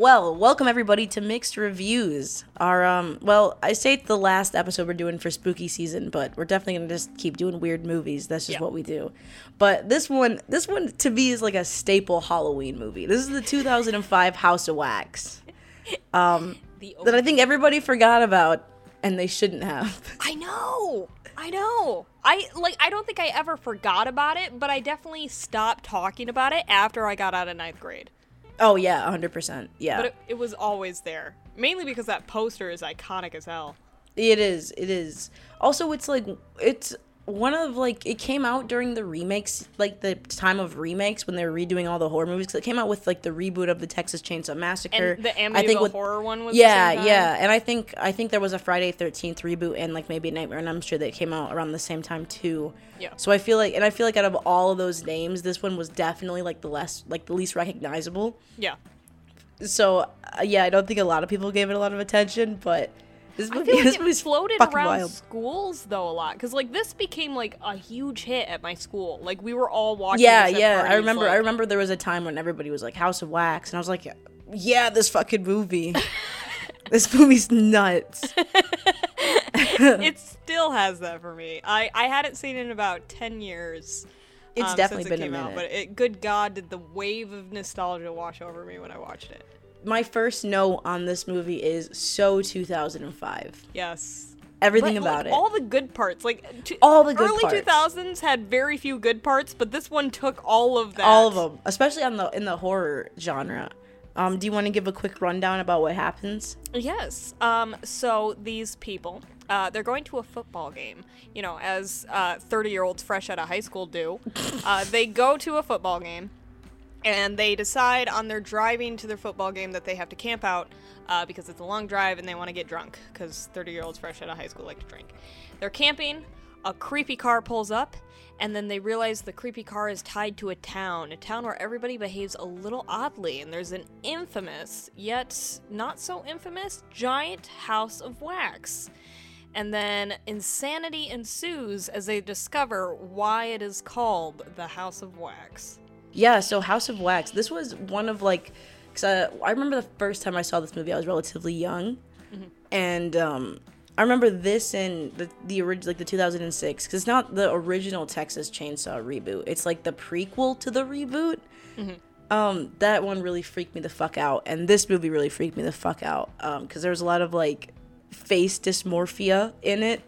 well, welcome everybody to Mixed Reviews. Our um, well, I say it's the last episode we're doing for spooky season, but we're definitely gonna just keep doing weird movies. That's just Yeah. what we do. But this one, this one to me is like a staple Halloween movie. This is the 2005 House of Wax The that I think everybody forgot about, and they shouldn't have. I know. I know. I like I don't think I ever forgot about it, but I definitely stopped talking about it after I got out of ninth grade. Oh yeah, 100. percent Yeah, But it, it was always there. Mainly because that poster is iconic as hell. It is. It is. Also, it's like it's one of like it came out during the remakes, like the time of remakes when they were redoing all the horror movies. Cause it came out with like the reboot of the Texas Chainsaw Massacre. And the I think Amityville with horror one was yeah, yeah, and I think I think there was a Friday Thirteenth reboot and like maybe Nightmare on Elm Street that came out around the same time too. Yeah. So I feel like, and I feel like out of all of those names, this one was definitely like the less like the least recognizable. Yeah. So uh, yeah, I don't think a lot of people gave it a lot of attention, but this I movie, feel like this it movie's floated around wild. schools though a lot because like this became like a huge hit at my school. Like we were all watching. Yeah, yeah. I parties, remember. I remember there was a time when everybody was like House of Wax, and I was like, yeah, this fucking movie. this movie's nuts. it still has that for me. I I hadn't seen it in about ten years. It's um, definitely it been a came out, but it, good God, did the wave of nostalgia wash over me when I watched it? My first note on this movie is so 2005. Yes. Everything about like, it. all the good parts, like t- All the good early parts. two thousands had very few good parts, but this one took all of that. all of them, especially on the in the horror genre. Um, do you want to give a quick rundown about what happens? Yes. Um. So these people, uh, they're going to a football game. You know, as uh, thirty-year-olds fresh out of high school do. uh, they go to a football game, and they decide on their driving to their football game that they have to camp out uh, because it's a long drive and they want to get drunk because 30 year olds fresh out of high school like to drink. They're camping, a creepy car pulls up, and then they realize the creepy car is tied to a town, a town where everybody behaves a little oddly, and there's an infamous, yet not so infamous, giant house of wax. And then insanity ensues as they discover why it is called the House of Wax. Yeah, so House of Wax. This was one of like, cause uh, I remember the first time I saw this movie, I was relatively young, and um, I remember this in the the original like the 2006, cause it's not the original Texas Chainsaw reboot. It's like the prequel to the reboot. Um, that one really freaked me the fuck out, and this movie really freaked me the fuck out. Um, cause there was a lot of like face dysmorphia in it.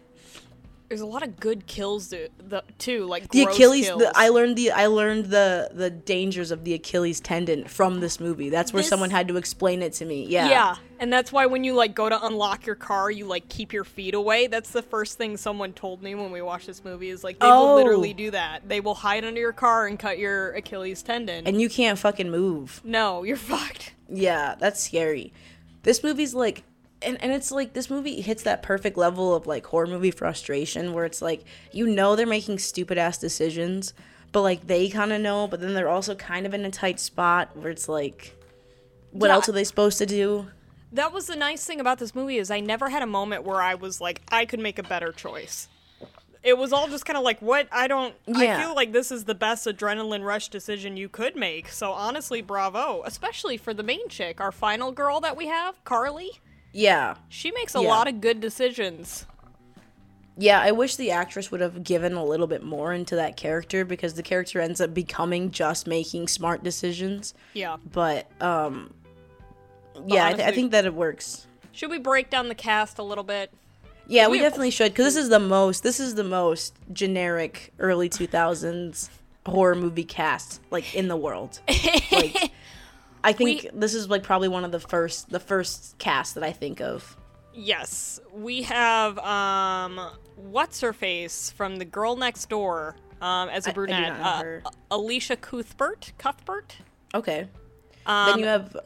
There's a lot of good kills to, the, too, like the Achilles. The, I learned the I learned the the dangers of the Achilles tendon from this movie. That's where This- someone had to explain it to me. Yeah. yeah, and that's why when you like go to unlock your car, you like keep your feet away. That's the first thing someone told me when we watched this movie. Is like they Oh. will literally do that. They will hide under your car and cut your Achilles tendon. And you can't fucking move. no, you're fucked. Yeah, that's scary. This movie's like and, and it's like this movie hits that perfect level of like horror movie frustration where it's like you know they're making stupid ass decisions, but like they kind of know, but then they're also kind of in a tight spot where it's like what Yeah. else are they supposed to do? That was the nice thing about this movie is I never had a moment where I was like I could make a better choice. It was all just kind of like what I don't Yeah. I feel like this is the best adrenaline rush decision you could make. So honestly, bravo, especially for the main chick, our final girl that we have, Carly. Yeah. She makes a Yeah. lot of good decisions. Yeah, I wish the actress would have given a little bit more into that character because the character ends up becoming just making smart decisions. Yeah. But um yeah, I, th- I think that it works. Should we break down the cast a little bit? Yeah, we we have- definitely should because this is the most this is the most generic early 2000s horror movie cast like in the world. like I think We- this is like probably one of the first the first cast that I think of. Yes, we have um what's her face from the girl next door um as I- a I brunette. know uh. Elisha Cuthbert, Cuthbert. Okay. Um, then you have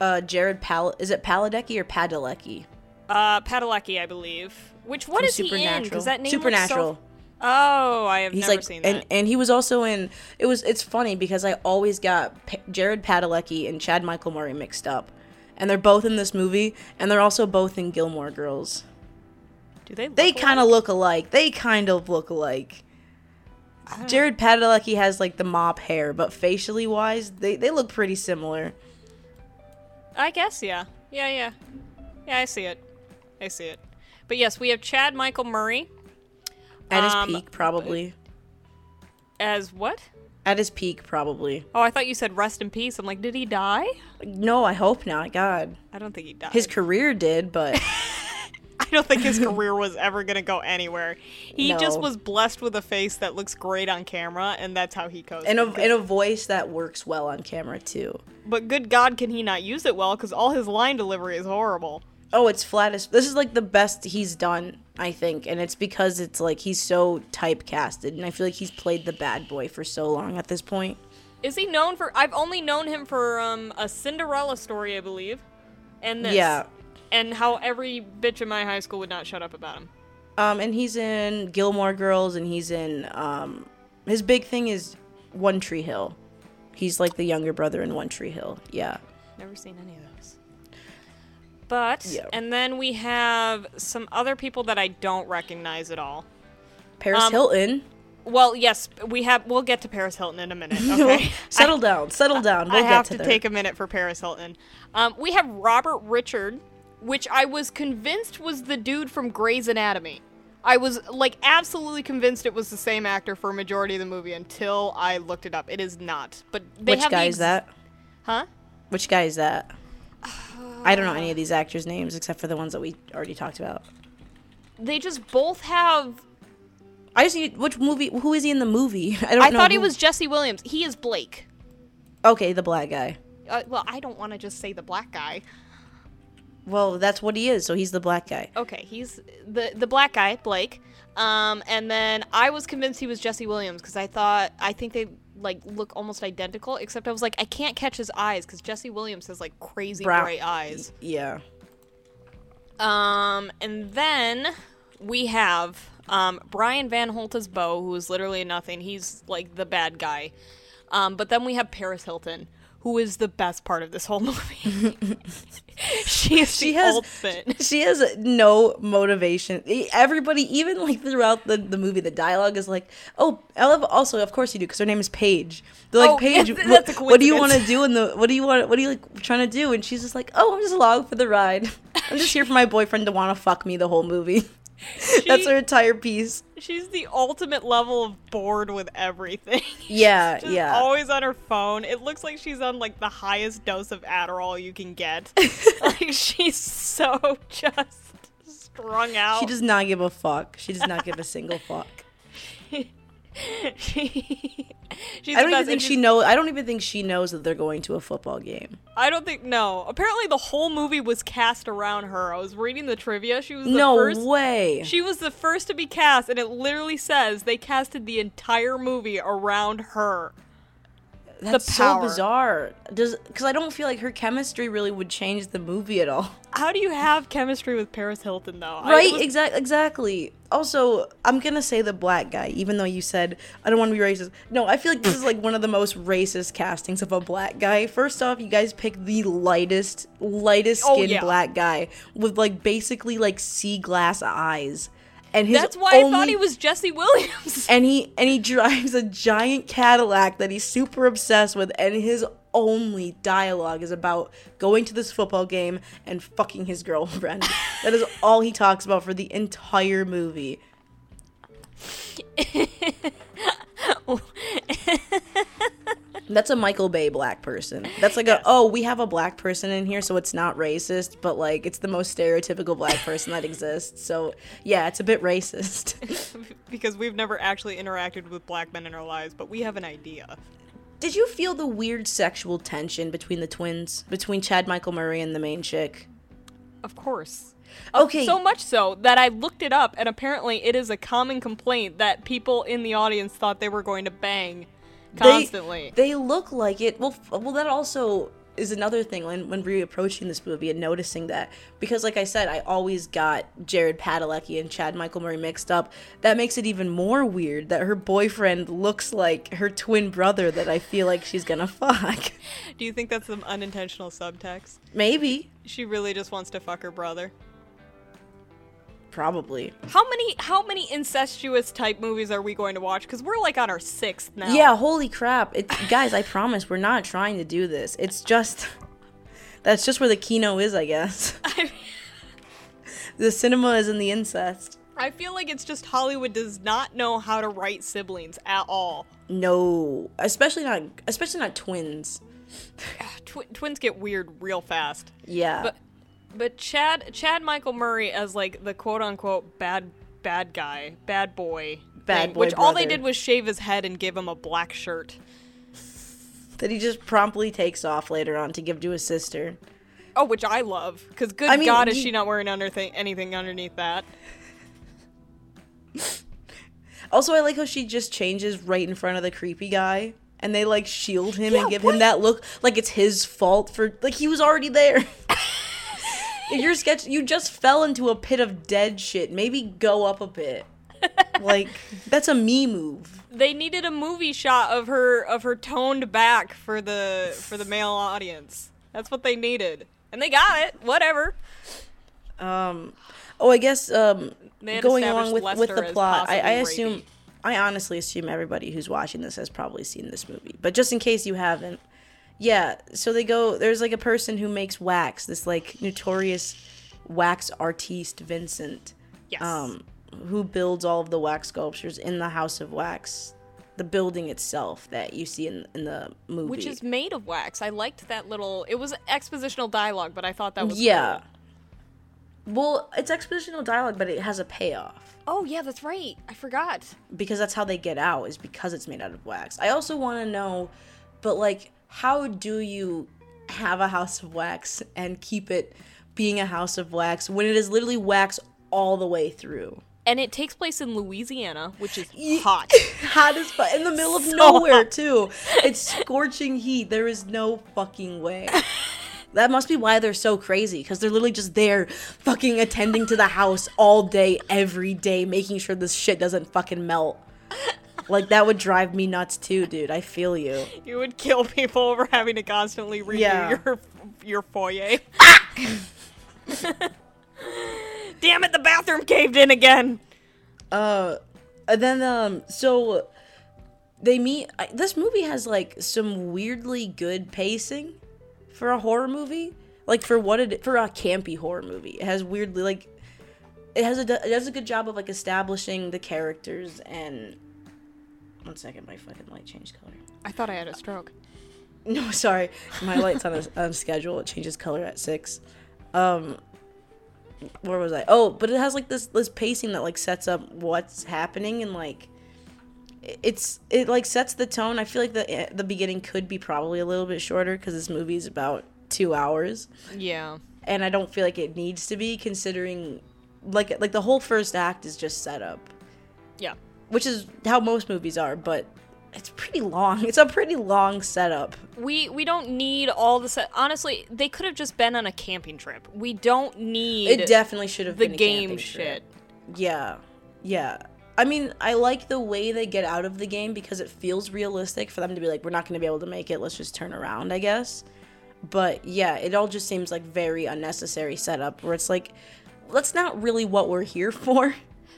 uh Jared Pal is it Padalecki or Padalecki? uh Padalecki, I believe. Which what From is he in? Because that name Supernatural. Oh, I have He's never like, seen that. and and he was also in. It was it's funny because I always got P- Jared Padalecki and Chad Michael Murray mixed up, and they're both in this movie, and they're also both in Gilmore Girls. Do they? They kind of look alike. They kind of look alike. Jared Padalecki has like the mop hair, but facially wise, they they look pretty similar. I guess, yeah. Yeah, yeah. Yeah, I see it. I see it. But yes, we have Chad Michael Murray At his Um, peak, probably. as what? At his peak, probably. Oh, I thought you said rest in peace. I'm like, did he die? No, I hope not. God, I don't think he died. his career did, but I don't think his career was ever gonna go anywhere. He just was blessed with a face that looks great on camera, and that's how he goes. and a and a voice that works well on camera too. but good God, can he not use it well? Because all his line delivery is horrible. Oh, it's flat as this is like the best he's done, I think, and it's because it's like he's so typecasted, and I feel like he's played the bad boy for so long at this point. Is he known for? I've only known him for um, a Cinderella story, I believe, and this. Yeah. And how every bitch in my high school would not shut up about him. Um, and he's in Gilmore Girls, and he's in um, his big thing is One Tree Hill. He's like the younger brother in One Tree Hill. Yeah. Never seen any of those. But Yeah. and then we have some other people that I don't recognize at all. Paris Um, Hilton. Well, yes, we have. We'll get to Paris Hilton in a minute. Okay. settle down, settle down. We'll I get have to, to take a minute for Paris Hilton. Um, we have Robert Richard, which I was convinced was the dude from Grey's Anatomy. I was like absolutely convinced it was the same actor for a majority of the movie until I looked it up. It is not. But they Which guy is that? Huh? Which guy is that? I don't know any of these actors' names except for the ones that we already talked about. They just both have. I just need which movie? Who is he in the movie? I don't. I thought he was Jesse Williams. He is Blake. Okay, the black guy. Uh, well, I don't want to just say the black guy. Well, that's what he is. So he's the black guy. Okay, he's the the black guy, Blake. Um, and then I was convinced he was Jesse Williams because I thought I think they like look almost identical, except I was like I can't catch his eyes because Jesse Williams has like crazy Brown- bright eyes. Yeah. Um, and then we have um Brian Van Holt as Bo, who is literally nothing. He's like the bad guy. Um, but then we have Paris Hilton, who is the best part of this whole movie. she is She has ultimate. she has no motivation. Everybody, even like throughout the, the movie, the dialogue is like, "Oh, I love." Also, of course you do, because her name is Paige. They're like, Oh, "Paige, what, what do you want to do in the? What do you want? What are you like trying to do?" And she's just like, "Oh, I'm just along for the ride. I'm just here for my boyfriend to want to fuck me the whole movie." That's her entire piece. She's the ultimate level of bored with everything. Yeah, yeah. always on her phone. It looks like she's on like the highest dose of Adderall you can get. like she's so just strung out. She does not give a fuck. She does not give a single fuck. she, I don't even think she she's- know. I don't even think she knows that they're going to a football game. I don't think no. Apparently, the whole movie was cast around her. I was reading the trivia. She was the No first. way. She was the first to be cast, and it literally says they casted the entire movie around her. That's so power. bizarre. Does because I don't feel like her chemistry really would change the movie at all. How do you have chemistry with Paris Hilton though? Right? was- Exactly. Exactly. Also, I'm gonna say the black guy, even though you said I don't want to be racist. No, I feel like this is like one of the most racist castings of a black guy. First off, you guys pick the lightest, lightest Oh, skinned yeah. black guy with like basically like sea glass eyes, and his That's why I thought he was Jesse Williams. and he and he drives a giant Cadillac that he's super obsessed with, and his only dialogue is about going to this football game and fucking his girlfriend. that is all he talks about for the entire movie. That's a Michael Bay black person. That's like a oh, we have a black person in here, so it's not racist, but like it's the most stereotypical black person that exists. So yeah, it's a bit racist. because we've never actually interacted with black men in our lives, but we have an idea. Did you feel the weird sexual tension between the twins, between Chad Michael Murray and the main chick? Of course. Oh, okay, So much so that I looked it up, and apparently it is a common complaint that people in the audience thought they were going to bang constantly. They, they look like it. Well, well, that also is another thing when when reapproaching this movie and noticing that because, like I said, I always got Jared Padalecki and Chad Michael Murray mixed up. That makes it even more weird that her boyfriend looks like her twin brother that I feel like she's gonna fuck. Do you think that's some unintentional subtext? Maybe, She really just wants to fuck her brother. Probably. How many how many incestuous type movies are we going to watch? Because we're like on our sixth now. Yeah, holy crap. It's guys, I promise we're not trying to do this. It's just That's just where the kino is, I guess. the cinema is in the incest. I feel like it's just Hollywood does not know how to write siblings at all. No, especially not especially not twins. Tw- twins get weird real fast. Yeah. But but Chad Chad Michael Murray as like the quote unquote bad bad guy, bad boy. Bad thing, boy which all they did was shave his head and give him a black shirt. that he just promptly takes off later on to give to his sister. Oh, which I love, because good I mean, God, is she not wearing under anything underneath that? Also, I like how she just changes right in front of the creepy guy, and they like shield him Yeah, and give what? him that look like it's his fault for like he was already there. if you're sketch, you just fell into a pit of dead shit. Maybe go up a bit. like that's a me move. They needed a movie shot of her of her toned back for the for the male audience. That's what they needed, and they got it. Whatever. Um, oh, I guess um, going along with with the plot, I, I assume, rapey. I honestly assume everybody who's watching this has probably seen this movie. But just in case you haven't, yeah. So they go. There's like a person who makes wax. This like notorious wax artiste, Vincent, Yes. um, who builds all of the wax sculptures in the House of Wax, the building itself that you see in in the movie. Which is made of wax. I liked that little. It was expositional dialogue, but I thought that was yeah. cool. Well, it's expositional dialogue, but it has a payoff. Oh yeah, that's right. I forgot. because that's how they get out is because it's made out of wax. I also want to know, but like, how do you have a house of wax and keep it being a house of wax when it is literally wax all the way through? And it takes place in Louisiana, which is hot. Hot as fuck in the middle of So nowhere hot. too. It's scorching heat. There is no fucking way. That must be why they're so crazy because they're literally just there, fucking attending to the house all day, every day, making sure this shit doesn't fucking melt. Like that would drive me nuts too, dude. I feel you. You would kill people over having to constantly redo Yeah. your your foyer. Damn it! The bathroom caved in again. Uh, and then um, so they meet. I, this movie has like some weirdly good pacing for a horror movie. Like for what it for a campy horror movie, it has weirdly like it has a it does a good job of like establishing the characters and. One second, my fucking light changed color. I thought I had a stroke. No, sorry, my light's on a on schedule. It changes color at six. Um, where was I? Oh, but it has like this this pacing that like sets up what's happening and like it's it like sets the tone. I feel like the eh, the beginning could be probably a little bit shorter because this movie is about two hours, Yeah. and I don't feel like it needs to be considering like like the whole first act is just set up, Yeah. Which is how most movies are, but. It's pretty long. It's a pretty long setup. We we don't need all the set. Honestly, they could have just been on a camping trip. We don't need It definitely should have the been game shit. trip. Yeah, yeah. I mean, I like the way they get out of the game because it feels realistic for them to be like, we're not going to be able to make it. Let's just turn around, I guess. But yeah, it all just seems like very unnecessary setup where it's like, that's not really what we're here for.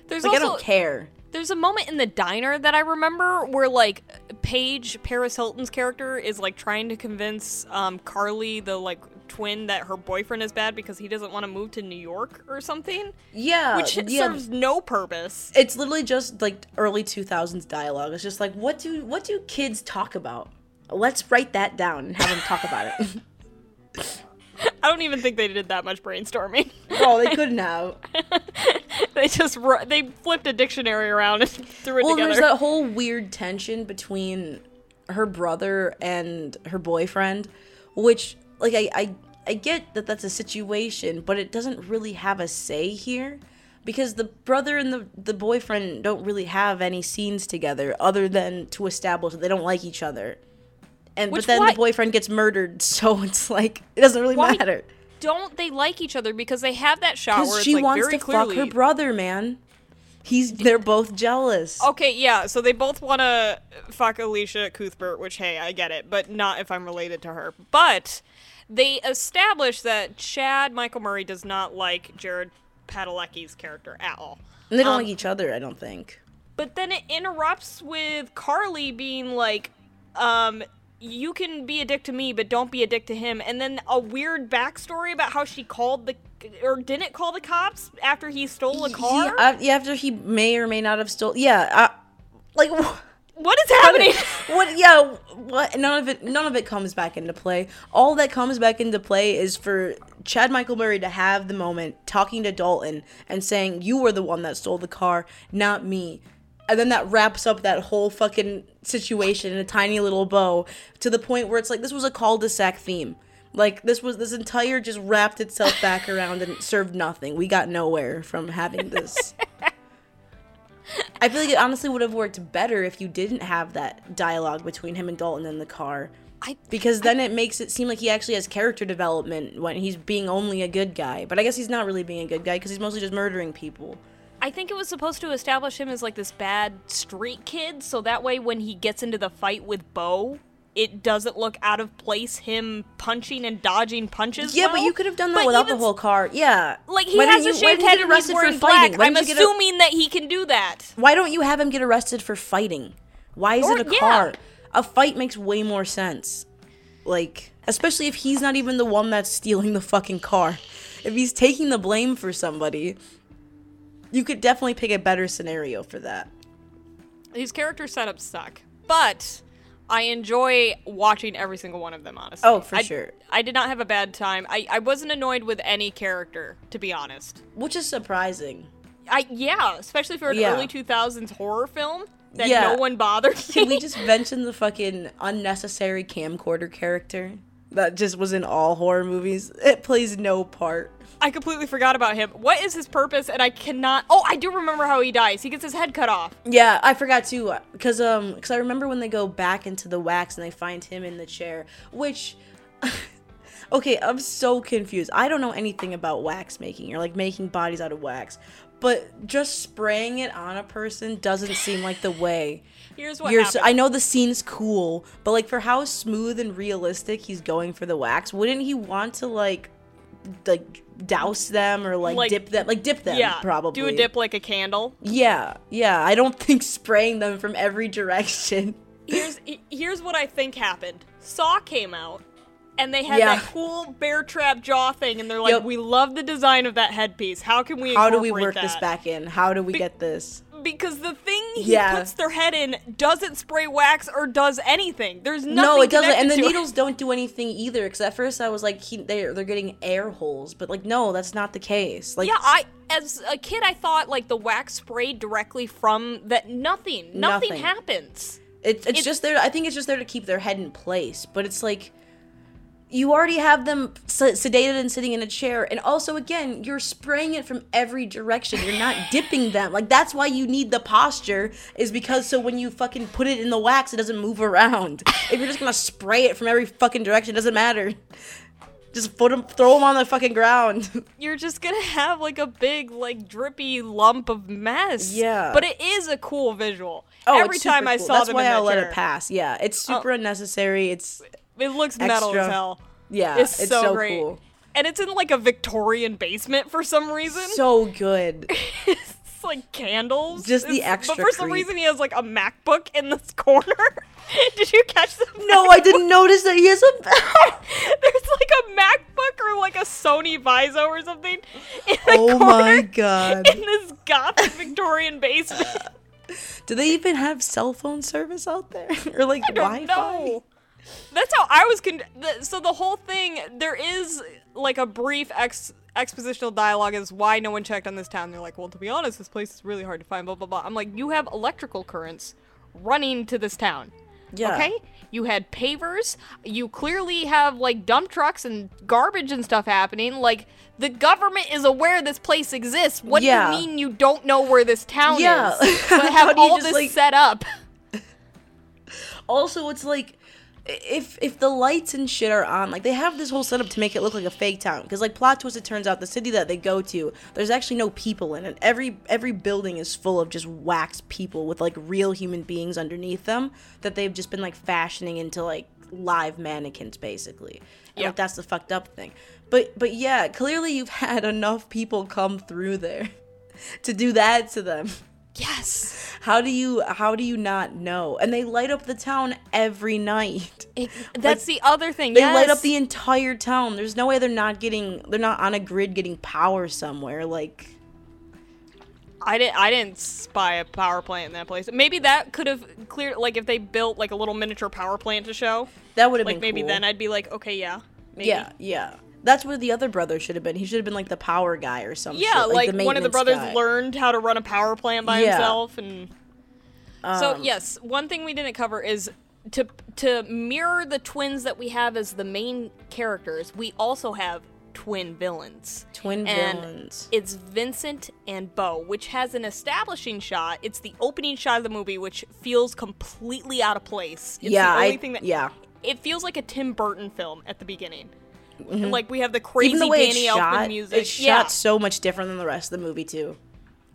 There's like, I don't care. There's a moment in the diner that I remember where like Paige Paris Hilton's character is like trying to convince um, Carly the like twin that her boyfriend is bad because he doesn't want to move to New York or something, Yeah, which yeah. serves no purpose. It's literally just like early 2000s dialogue. It's just like, what do what do kids talk about? Let's write that down and have them talk about it. I don't even think they did that much brainstorming. oh, they couldn't have. they just they flipped a dictionary around and threw it well, together. there's that whole weird tension between her brother and her boyfriend, which, like, I, I, I get that that's a situation, but it doesn't really have a say here because the brother and the the boyfriend don't really have any scenes together other than to establish that they don't like each other. And Which but then why- the boyfriend gets murdered, so it's like it doesn't really Why matter don't they like each other because they have that shot where because she like wants very to clearly fuck her brother, man. He's they're both jealous. Okay, yeah, so they both want to fuck Elisha Cuthbert, which, hey, I get it, but not if I'm related to her. But they establish that Chad Michael Murray does not like Jared Padalecki's character at all. And they don't Um, like each other, I don't think. But then it interrupts with Carly being like, um, you can be a dick to me, but don't be a dick to him. And then a weird backstory about how she called the or didn't call the cops after he stole a car. Yeah, uh, after he may or may not have stole. Yeah, uh, like what is happening? what? Yeah, what? None of it. None of it comes back into play. All that comes back into play is for Chad Michael Murray to have the moment talking to Dalton and saying, "You were the one that stole the car, not me." And then that wraps up that whole fucking situation in a tiny little bow to the point where it's like this was a cul-de-sac theme. Like this was this entire just wrapped itself back around and served nothing. We got nowhere from having this. I feel like it honestly would have worked better if you didn't have that dialogue between him and Dalton in the car. I Because then it makes it seem like he actually has character development when he's being only a good guy. But I guess he's not really being a good guy because he's mostly just murdering people. I think it was supposed to establish him as like this bad street kid, so that way when he gets into the fight with Bo, it doesn't look out of place him punching and dodging punches. Yeah, well. but you could have done that But without the whole car. Yeah. Like he Why has didn't a shaved head and he's wearing black. I'm you get a- assuming that he can do that. Why don't you have him get arrested for fighting? Why is Or- it a yeah. car? A fight makes way more sense. Like, especially if he's not even the one that's stealing the fucking car. If he's taking the blame for somebody, you could definitely pick a better scenario for that. These character setups suck, but I enjoy watching every single one of them. Honestly, Oh, for I- sure. I did not have a bad time. I, I wasn't annoyed with any character, to be honest. Which is surprising. I yeah, especially for an Yeah. early 2000s horror film that Yeah. no one bothered. Can we just mention the fucking unnecessary camcorder character that just was in all horror movies? It plays no part. I completely forgot about him. What is his purpose? And I cannot. Oh, I do remember how he dies. He gets his head cut off. Yeah, I forgot too, because um, because I remember when they go back into the wax and they find him in the chair, which. okay, I'm so confused. I don't know anything about wax making or like making bodies out of wax, but just spraying it on a person doesn't seem like the way. Here's what You're happened. I know the scene's cool, but like for how smooth and realistic he's going for the wax, wouldn't he want to like like douse them or like, Like- dip them, like dip them? yeah, probably do a dip like a candle. yeah, yeah. I don't think spraying them from every direction. Here's here's what I think happened. Saw came out, and they had Yeah. that cool bear trap jaw thing, and they're like, Yep. "We love the design of that headpiece. How can we? How do we work this back in? How do we get this? Because the thing he Yeah. puts their head in doesn't spray wax or does anything. There's nothing. No, it doesn't. And the to it. needles don't do anything either. Because at first I was like, he, they're they're getting air holes, but like, no, that's not the case. Like, Yeah, I as a kid I thought like the wax sprayed directly from that. Nothing. Nothing, Nothing. happens. It's, it's It's- just there. I think it's just there to keep their head in place. But it's like you already have them sedated and sitting in a chair, and also again, you're spraying it from every direction. You're not dipping them. Like that's why you need the posture, is because so when you fucking put it in the wax, it doesn't move around. If you're just gonna spray it from every fucking direction, it doesn't matter. Just put them, throw them on the fucking ground. You're just gonna have like a big like drippy lump of mess. Yeah. But it is a cool visual. Oh, Every time I cool. saw that's them why I'll let chair, it pass. Yeah, it's uh, super unnecessary. It's It looks metal Extra. as hell. yeah, It's, it's, so, so, great. cool, And it's in like a Victorian basement for some reason. so good. it's like candles. Just the extra But for some creep. reason he has like a MacBook in this corner. Did you catch the No, I didn't notice that he has a. There's like a MacBook or like a Sony Vaio or something in the oh corner my god! in this gothic Victorian basement. Do they even have cell phone service out there, or like Wi-Fi? know. That's how I was con. The, so the whole thing, there is like a brief ex expositional dialogue as why no one checked on this town. They're like, well, to be honest, this place is really hard to find. Blah blah blah. I'm like, you have electrical currents running to this town. Yeah. Okay. You had pavers. You clearly have like dump trucks and garbage and stuff happening. Like the government is aware this place exists. What Yeah. do you mean you don't know where this town Yeah. is? But How have all just, this like- set up. Also, it's like if if the lights and shit are on, like they have this whole setup to make it look like a fake town. Because like plot twist, it turns out the city that they go to, there's actually no people in it. Every every building is full of just wax people with like real human beings underneath them that they've just been like fashioning into like live mannequins, basically. And Yeah. like that's the fucked up thing. But but yeah, clearly you've had enough people come through there to do that to them. Yes. How do you how do you not know? And they light up the town every night. It- that's the other thing. They yes. light up the entire town. There's no way they're not getting they're not on a grid getting power somewhere like I didn't. I didn't spy a power plant in that place. Maybe that could have cleared. Like if they built like a little miniature power plant to show. that would have Like been maybe cool. then I'd be like, okay, yeah. Maybe. Yeah, yeah. That's where the other brother should have been. He should have been like the power guy or something. Yeah, like, the one of the brothers guy. learned how to run a power plant by Yeah. himself, and so Um, yes, one thing we didn't cover is to to mirror the twins that we have as the main characters. We also have twin villains. twin and villains. It's Vincent and Bo, which has an establishing shot. It's the opening shot of the movie, which feels completely out of place. It's yeah, the only I thing that yeah. it feels like a Tim Burton film at the beginning. And, like we have the crazy Mm-hmm. Even the way Danny it's Elfman shot, music. it's shot so much different than the rest of the movie too.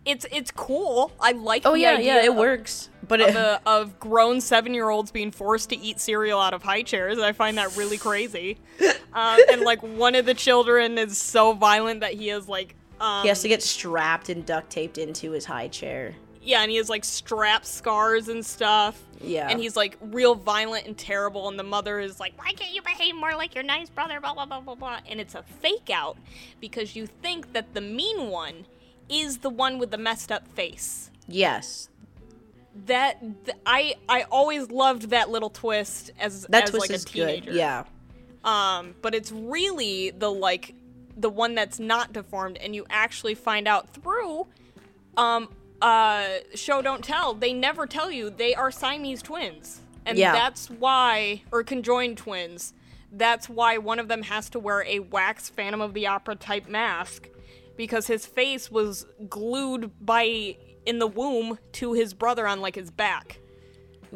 it's it's cool. I like. Oh the yeah, yeah, it of- works. But Of, it, the, of grown seven year olds being forced to eat cereal out of high chairs. I find that really crazy. um, and like one of the children is so violent that he is like. Um, he has to get strapped and duct taped into his high chair. Yeah, and he has like strap scars and stuff. Yeah. And he's like real violent and terrible. And the mother is like, why can't you behave more like your nice brother? Blah, blah, blah, blah, blah. And it's a fake out because you think that the mean one is the one with the messed up face. Yes, That th- I I always loved that little twist as that as twist like a teenager. good. Yeah, Um, but it's really the like the one that's not deformed, and you actually find out through um uh show don't tell. They never tell you they are Siamese twins, and Yeah. that's why or conjoined twins. That's why one of them has to wear a wax Phantom of the Opera type mask because his face was glued by in the womb to his brother on like his back.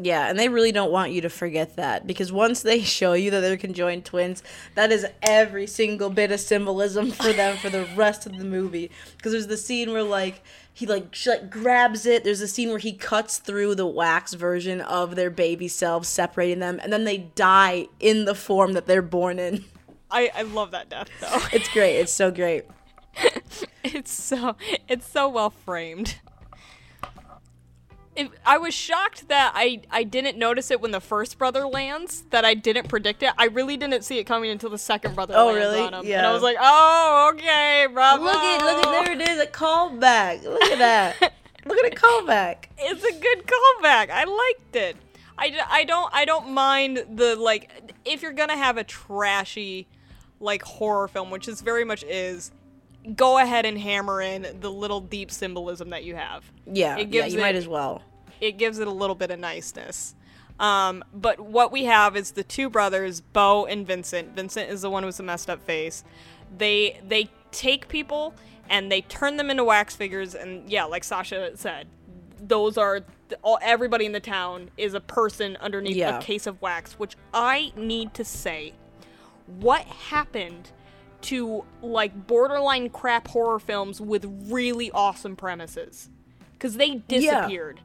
yeah, and they really don't want you to forget that because once they show you that they're conjoined twins, that is every single bit of symbolism for them for the rest of the movie. Because there's the scene where like he like she like grabs it. There's a scene where he cuts through the wax version of their baby selves, separating them, and then they die in the form that they're born in. I, I love that death though. It's great. It's so great. It's so it's so well framed. If, I was shocked that I, I didn't notice it when the first brother lands. That I didn't predict it. I really didn't see it coming until the second brother Oh, lands really? on him. And Yeah. I was like, oh, okay, bravo. Look at look at there it is a callback. Look at that. look at a callback. It's a good callback. I liked it. I, I don't I don't mind the like if you're gonna have a trashy like horror film, which this very much is. Go ahead and hammer in the little deep symbolism that you have. Yeah, It yeah, gives you might it- as well. it gives it a little bit of niceness. Um, but what we have is the two brothers, Bo and Vincent. Vincent is the one with the messed up face. They they take people and they turn them into wax figures, and yeah, like Sasha said, those are all, everybody in the town is a person underneath Yeah. a case of wax. Which I need to say, what happened to like borderline crap horror films with really awesome premises? Because they disappeared.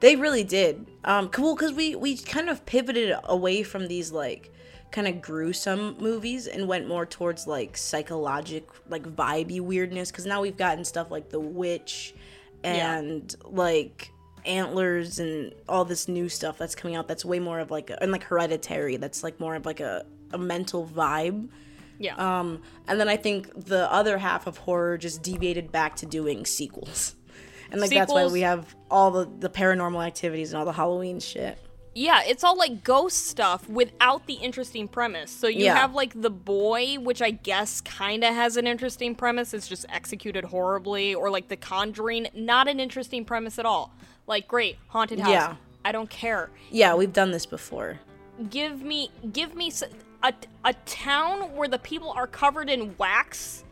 They really did. Um, cool, because we we kind of pivoted away from these like kind of gruesome movies and went more towards like psychologic, like vibey weirdness. Because now we've gotten stuff like The Witch and like Antlers and all this new stuff that's coming out. That's way more of like a, and like Hereditary. That's like more of like a a mental vibe. Yeah. Um, and then I think the other half of horror just deviated back to doing sequels. And like that's why we have all the, the paranormal activities and all the Halloween shit. Yeah, it's all like ghost stuff without the interesting premise. So you Yeah. have like The Boy, which I guess kind of has an interesting premise. It's just executed horribly. Or like The Conjuring, not an interesting premise at all. Like, great, haunted house. Yeah. I don't care. Yeah, we've done this before. Give me, give me a, a town where the people are covered in wax.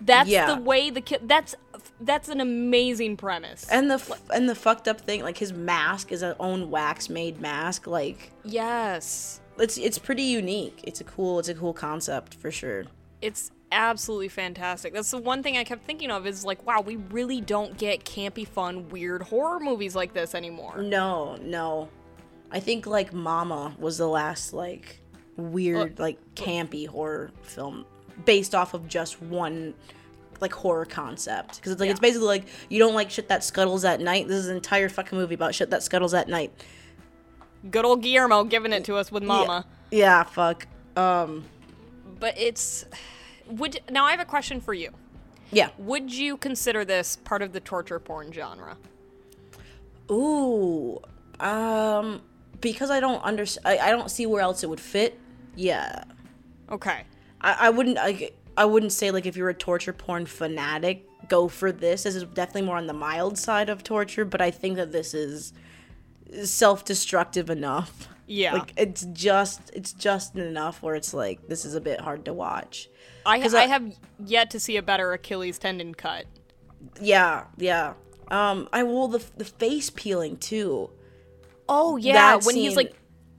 That's Yeah. the way the kid. That's that's an amazing premise. And the f- and the fucked up thing, like his mask is a own wax made mask. Like yes. it's it's pretty unique. It's a cool it's a cool concept for sure. it's absolutely fantastic. That's the one thing I kept thinking of is like, wow, we really don't get campy, fun, weird horror movies like this anymore. No, no. I think like Mama was the last like weird like campy horror film based off of just one like horror concept because it's like Yeah. it's basically like you don't like shit that scuttles at night. This is an entire fucking movie about shit that scuttles at night. Good old Guillermo giving it to us with Mama. Yeah, fuck. Um, But it's would now I have a question for you. yeah. Would you consider this part of the torture porn genre? Ooh, um, because I don't under I, I don't see where else it would fit. Yeah, Okay. I, I wouldn't I, I wouldn't say like if you're a torture porn fanatic, go for this. This is definitely more on the mild side of torture, but I think that this is self-destructive enough. Yeah. Like it's just it's just enough where it's like this is a bit hard to watch. I, I I- have yet to see a better Achilles tendon cut. Yeah, yeah. Um, I will the the face peeling too. Oh yeah, That when he's like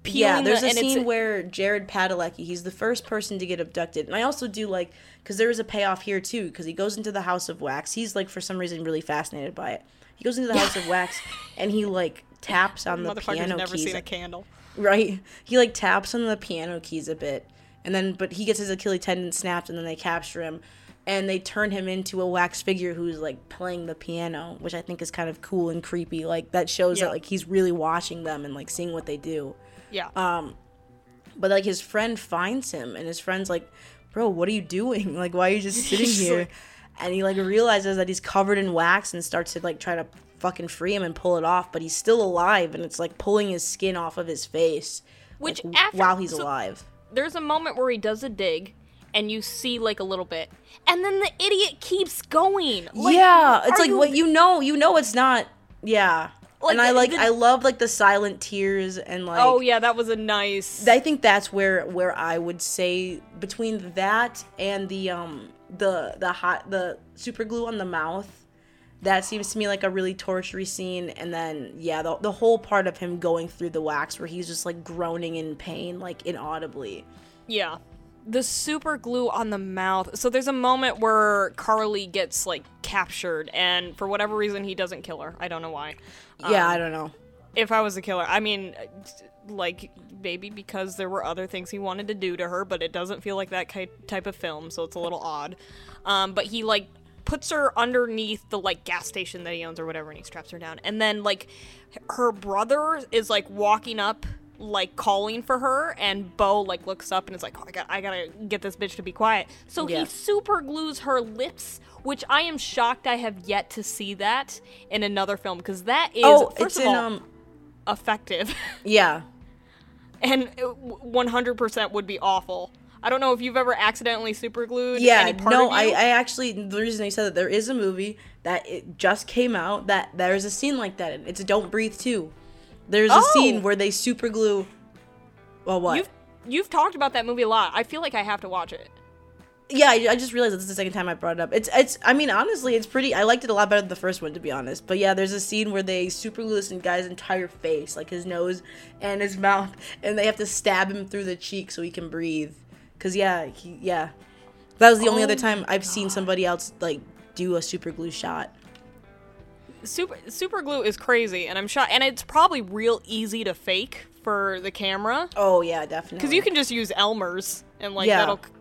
yeah, there's the, a and scene it's where Jared Padalecki, he's the first person to get abducted, and I also do like because there is a payoff here too, because he goes into the House of Wax. He's like for some reason really fascinated by it. He goes into the House of Wax and he like taps on the motherfucker's piano never keys. seen a candle. right? He like taps on the piano keys a bit, and then but he gets his Achilles tendon snapped, and then they capture him, and they turn him into a wax figure who's like playing the piano, which I think is kind of cool and creepy. Like that shows Yeah. that like he's really watching them and like seeing what they do. Yeah. Um, but like his friend finds him, and his friend's like, "Bro, what are you doing? Like, why are you just sitting here?" like- and he like realizes that he's covered in wax and starts to like try to fucking free him and pull it off, but he's still alive, and it's like pulling his skin off of his face, Which like, after- while he's so- alive. There's a moment where he does a dig, and you see like a little bit, and then the idiot keeps going. Like, yeah, it's like you- what you know, you know, it's not. Yeah, Like, and I like the- I love like the silent tears and like. Oh yeah, that was a nice. I think that's where where I would say between that and the um the the hot the super glue on the mouth that seems to me like a really tortury scene and then yeah the, the whole part of him going through the wax where he's just like groaning in pain like inaudibly Yeah. The super glue on the mouth. So there's a moment where Carly gets like captured, and for whatever reason, he doesn't kill her. I don't know why. yeah Um, i don't know If I was a killer, I mean, like maybe because there were other things he wanted to do to her, but it doesn't feel like that ki- type of film, so it's a little odd. Um, but he like puts her underneath the like gas station that he owns or whatever, and he straps her down. And then like her brother is like walking up like calling for her and Bo like looks up and is like, oh, I got I gotta get this bitch to be quiet. So Yeah. he super glues her lips, which I am shocked I have yet to see that in another film because that is oh first it's of in all um effective yeah and one hundred percent would be awful. I don't know if you've ever accidentally super glued yeah any part no I. I actually the reason i said that there is a movie that it just came out that there's a scene like that in. it's don't breathe 2 there's a Oh! scene where they super glue well what You've you've talked about that movie a lot. I feel like I have to watch it. Yeah, I, I just realized this is the second time I brought it up. It's it's. I mean, honestly, it's pretty. I liked it a lot better than the first one, to be honest. But yeah, there's a scene where they super glue this guy's entire face, like his nose and his mouth, and they have to stab him through the cheek so he can breathe. Cause yeah, he, yeah, that was the only Oh other time I've seen somebody else like do a super glue shot. Super super glue is crazy, and I'm shocked. And it's probably real easy to fake for the camera Oh yeah, definitely. because you can just use Elmer's and like Yeah. that'll c-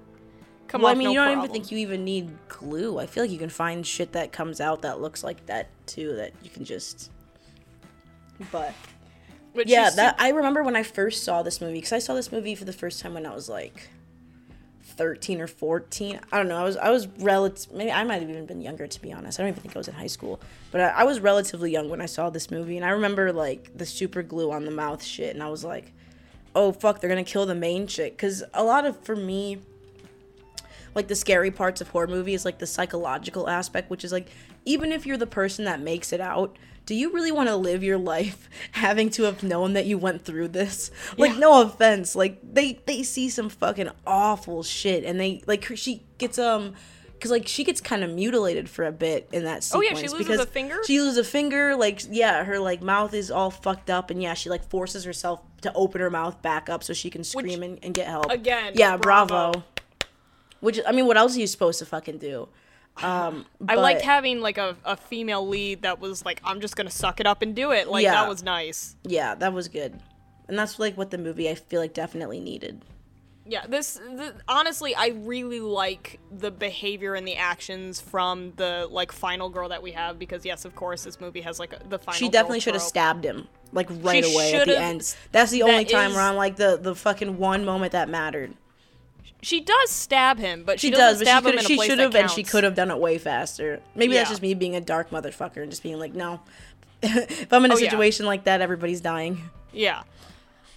come Well, I mean, no you don't problem. even think you even need glue. I feel like you can find shit that comes out that looks like that too. That you can just. But yeah, that I remember when I first saw this movie because I saw this movie for the first time when I was like thirteen or fourteen. I don't know. I was I was relative. Maybe I might have even been younger to be honest. I don't even think I was in high school, but I, I was relatively young when I saw this movie, and I remember like the super glue on the mouth shit, and I was like, oh fuck, they're gonna kill the main chick because a lot of for me. Like the scary parts of horror movies, like the psychological aspect, which is like, even if you're the person that makes it out, do you really want to live your life having to have known that you went through this? Like, Yeah. no offense, like they they see some fucking awful shit, and they like she gets um. Cause like she gets kind of mutilated for a bit in that scene. Oh, yeah, she loses because a finger? She loses a finger. Like yeah, her like mouth is all fucked up, and yeah, she like forces herself to open her mouth back up so she can scream and, and get help. Again, yeah, bravo. bravo. Which I mean, what else are you supposed to fucking do? Um, I liked having like a, a female lead that was like, I'm just gonna suck it up and do it. Like Yeah. that was nice. Yeah, that was good, and that's like what the movie I feel like definitely needed. Yeah, this, th honestly, I really like the behavior and the actions from the like final girl that we have because yes, of course, this movie has like the final. She definitely should have stabbed him like right She away at the end. That's the that only time is- where I'm like the the fucking one moment that mattered. She does stab him, but she, She doesn't but she stab him could she should have and she could have done it way faster. Maybe that's just me being a dark motherfucker and just being like, no. if I'm in a Oh, yeah. situation like that, everybody's dying. Yeah.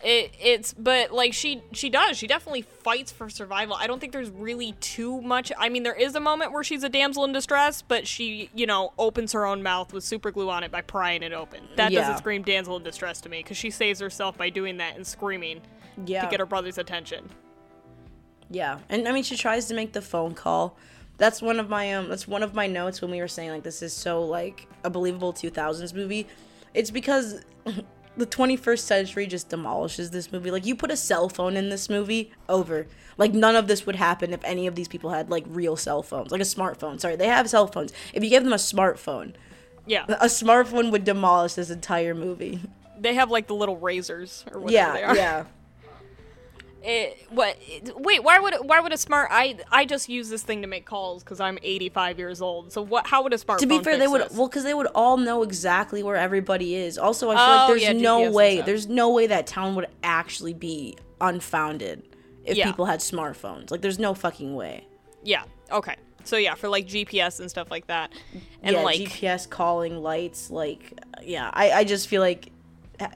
It, it's but like she she does she definitely fights for survival. I don't think there's really too much. I mean, there is a moment where she's a damsel in distress, but she you know opens her own mouth with super glue on it by prying it open. That Yeah. doesn't scream damsel in distress to me because she saves herself by doing that and screaming Yeah. to get her brother's attention. Yeah, and I mean, she tries to make the phone call. That's one of my um. That's one of my notes when we were saying like this is so like a believable 2000s movie. It's because the 21st century just demolishes this movie. Like you put a cell phone in this movie, over. Like none of this would happen if any of these people had like real cell phones, like a smartphone. Sorry, they have cell phones. If you gave them a smartphone, Yeah, a smartphone would demolish this entire movie. they have like the little razors or whatever Yeah, they are. yeah. It, what? it- wait, why would why would a smart? I I just use this thing to make calls because I'm 85 years old. So what? How would a smartphone? to be fair, they would this? well because they would all know exactly where everybody is. Also, I feel Oh, like there's yeah, no way there's no way that town would actually be unfounded if Yeah. people had smartphones. Like, there's no fucking way. Yeah. Okay. So yeah, for like GPS and stuff like that, and yeah, like GPS calling lights. Like, yeah, I I just feel like,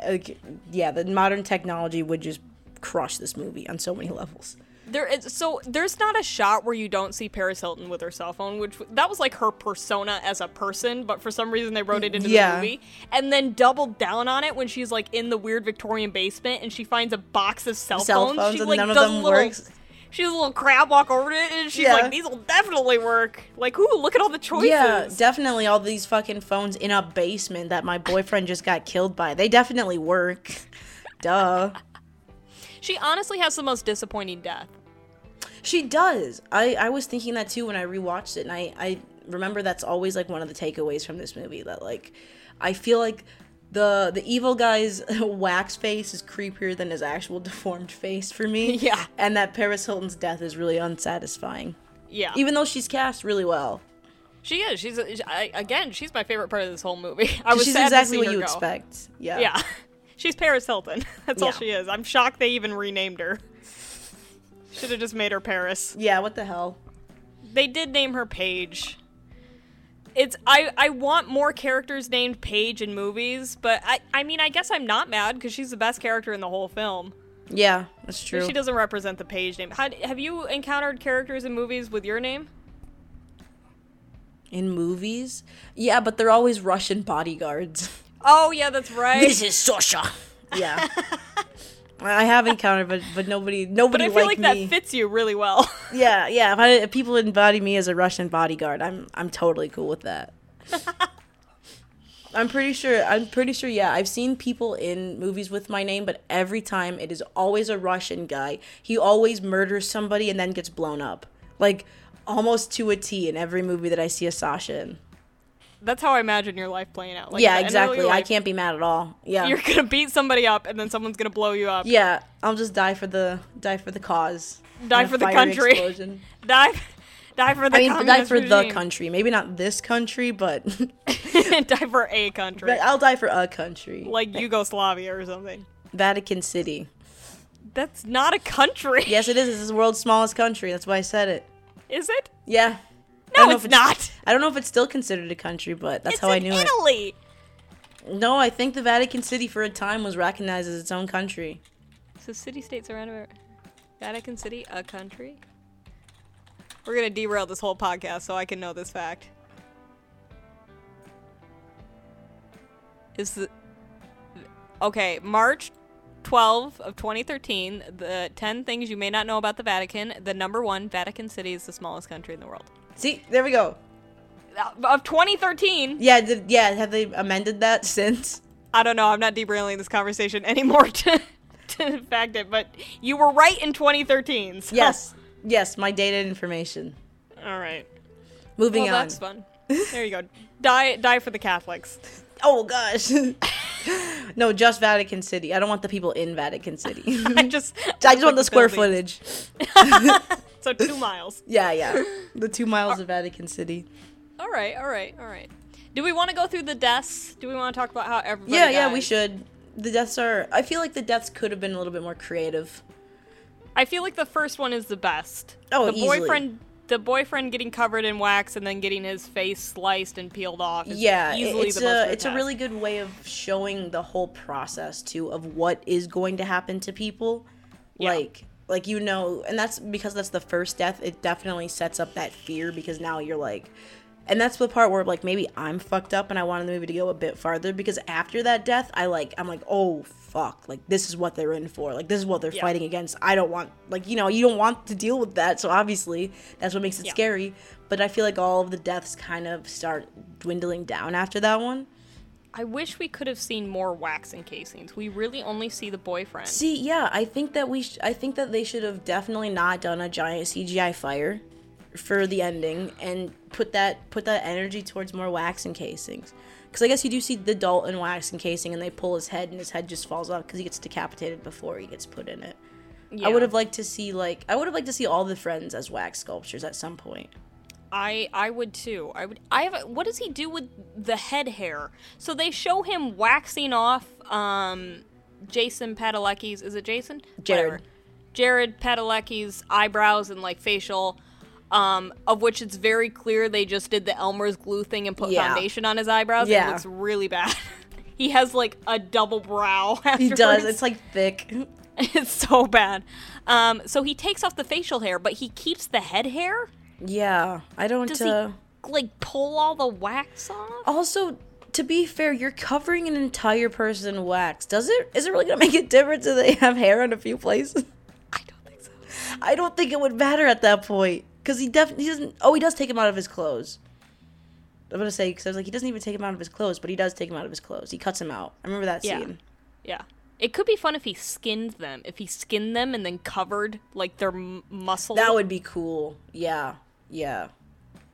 like, yeah, the modern technology would just crush this movie on so many levels. there is so there's not a shot where you don't see Paris Hilton with her cell phone, which that was like her persona as a person, but for some reason they wrote it into Yeah. the movie, and then doubled down on it when she's like in the weird Victorian basement and she finds a box of cell, Cell phones. phones she like none of does little, works. She does a little crab walk over to it, and she's Yeah. like, "These will definitely work." Like, ooh, look at all the choices. Yeah, definitely all these fucking phones in a basement that my boyfriend just got killed by. They definitely work. Duh. She honestly has the most disappointing death. She does. I, I was thinking that too when I rewatched it, and I, I remember that's always like one of the takeaways from this movie that like I feel like the the evil guy's wax face is creepier than his actual deformed face for me. Yeah. And that Paris Hilton's death is really unsatisfying. Yeah, Even though she's cast really well. she is. She's I, again. She's my favorite part of this whole movie. I was she's sad exactly what you go. expect. Yeah. Yeah. She's Paris Hilton. That's all she is. I'm shocked they even renamed her. Should have just made her Paris. Yeah, what the hell? They did name her Paige. It's I I want more characters named Paige in movies, but I I mean I guess I'm not mad because she's the best character in the whole film. Yeah, that's true. She doesn't represent the Paige name. How, have you encountered characters in movies with your name? In movies? Yeah, but they're always Russian bodyguards. Oh yeah, that's right. This is Sasha. Yeah. I have encountered, but but nobody nobody. but nobody I feel like, like me. that fits you really well. Yeah, yeah. If, I, if people embody me as a Russian bodyguard, I'm I'm totally cool with that. I'm pretty sure. I'm pretty sure. Yeah, I've seen people in movies with my name, but every time it is always a Russian guy. He always murders somebody and then gets blown up, like almost to a T in every movie that I see a Sasha in. That's how I imagine your life playing out. Like, yeah, at the end of your exactly. I can't be mad at all. Yeah, You're gonna beat somebody up, and then someone's gonna blow you up. yeah. I'll just die for the die for the cause. Die for the country. explosion. Die, die for the. I mean, die for the country. Maybe not this country, but die for a country, But I'll die for a country. like Yugoslavia or something. Vatican City. That's not a country. Yes, it is. It's the world's smallest country. That's why I said it. Is it? Yeah. I No, don't it's if not. I don't know if it's still considered a country, but that's it's how I in knew Italy. it. Italy. No, I think the Vatican City for a time was recognized as its own country. So city states around about Vatican City, a country. We're gonna derail this whole podcast so I can know this fact. Is the okay March 12 of 2013? The 10 things you may not know about the Vatican. The number one, Vatican City is the smallest country in the world. See, there we go. Uh, Of 2013, Yeah, yeah. Have they amended that since? I don't know. I'm not derailing this conversation anymore to to fact it, but you were right in 2013. so- Yes, yes. My data information. All right. Moving well, on. that's fun. There you go. Die, die for the Catholics. Oh gosh. No, just Vatican City. I don't want the people in Vatican City. I just I just want the square buildings. footage. So two miles. Yeah, yeah. The two miles of Vatican City. All right, all right, all right. Do we want to go through the deaths? Do we want to talk about how everybody? Yeah, yeah, we should. The deaths are. I feel like the deaths could have been a little bit more creative. I feel like the first one is the best. Oh, the easily. boyfriend, the boyfriend getting covered in wax and then getting his face sliced and peeled off. Is Yeah, easily it's a it's a really good way of showing the whole process too of what is going to happen to people. Yeah. Like like you know, and that's because that's the first death. It definitely sets up that fear because now you're like, and that's the part where like maybe I'm fucked up and I wanted the movie to go a bit farther because after that death, I like I'm like oh fuck like this is what they're in for like this is what they're Yeah. fighting against. I don't want like you know you don't want to deal with that. So obviously that's what makes it Yeah. scary. But I feel like all of the deaths kind of start dwindling down after that one. I wish we could have seen more wax encasings. We really only see the boyfriend. See, yeah, I think that we, sh- I think that they should have definitely not done a giant CGI fire for the ending and put that put that energy towards more wax encasings. Because I guess you do see the Dalton wax encasing, and they pull his head, and his head just falls off because he gets decapitated before he gets put in it. Yeah. I would have liked to see like I would have liked to see all the friends as wax sculptures at some point. I I would too. I would. I have. What does he do with the head hair? So they show him waxing off um, Jason Padalecki's. Is it Jason? Jared. Whatever. Jared Padalecki's eyebrows and like facial. Um, of which it's very clear they just did the Elmer's glue thing and put Yeah. foundation on his eyebrows. Yeah. It looks really bad. he has like a double brow. He does. It's like thick. it's so bad. Um, so he takes off the facial hair, but he keeps the head hair. Yeah, I don't. Does uh, he like pull all the wax off? Also, to be fair, you're covering an entire person in wax. Does it? Is it really gonna make a difference if they have hair in a few places? I don't think so. I don't think it would matter at that point because he definitely doesn't. Oh, he does take him out of his clothes. I'm gonna say because I was like, he doesn't even take him out of his clothes, but he does take him out of his clothes. He cuts him out. I remember that Yeah. scene. Yeah. It could be fun if he skinned them. If he skinned them and then covered like their m- muscle. That would be cool. Yeah, yeah.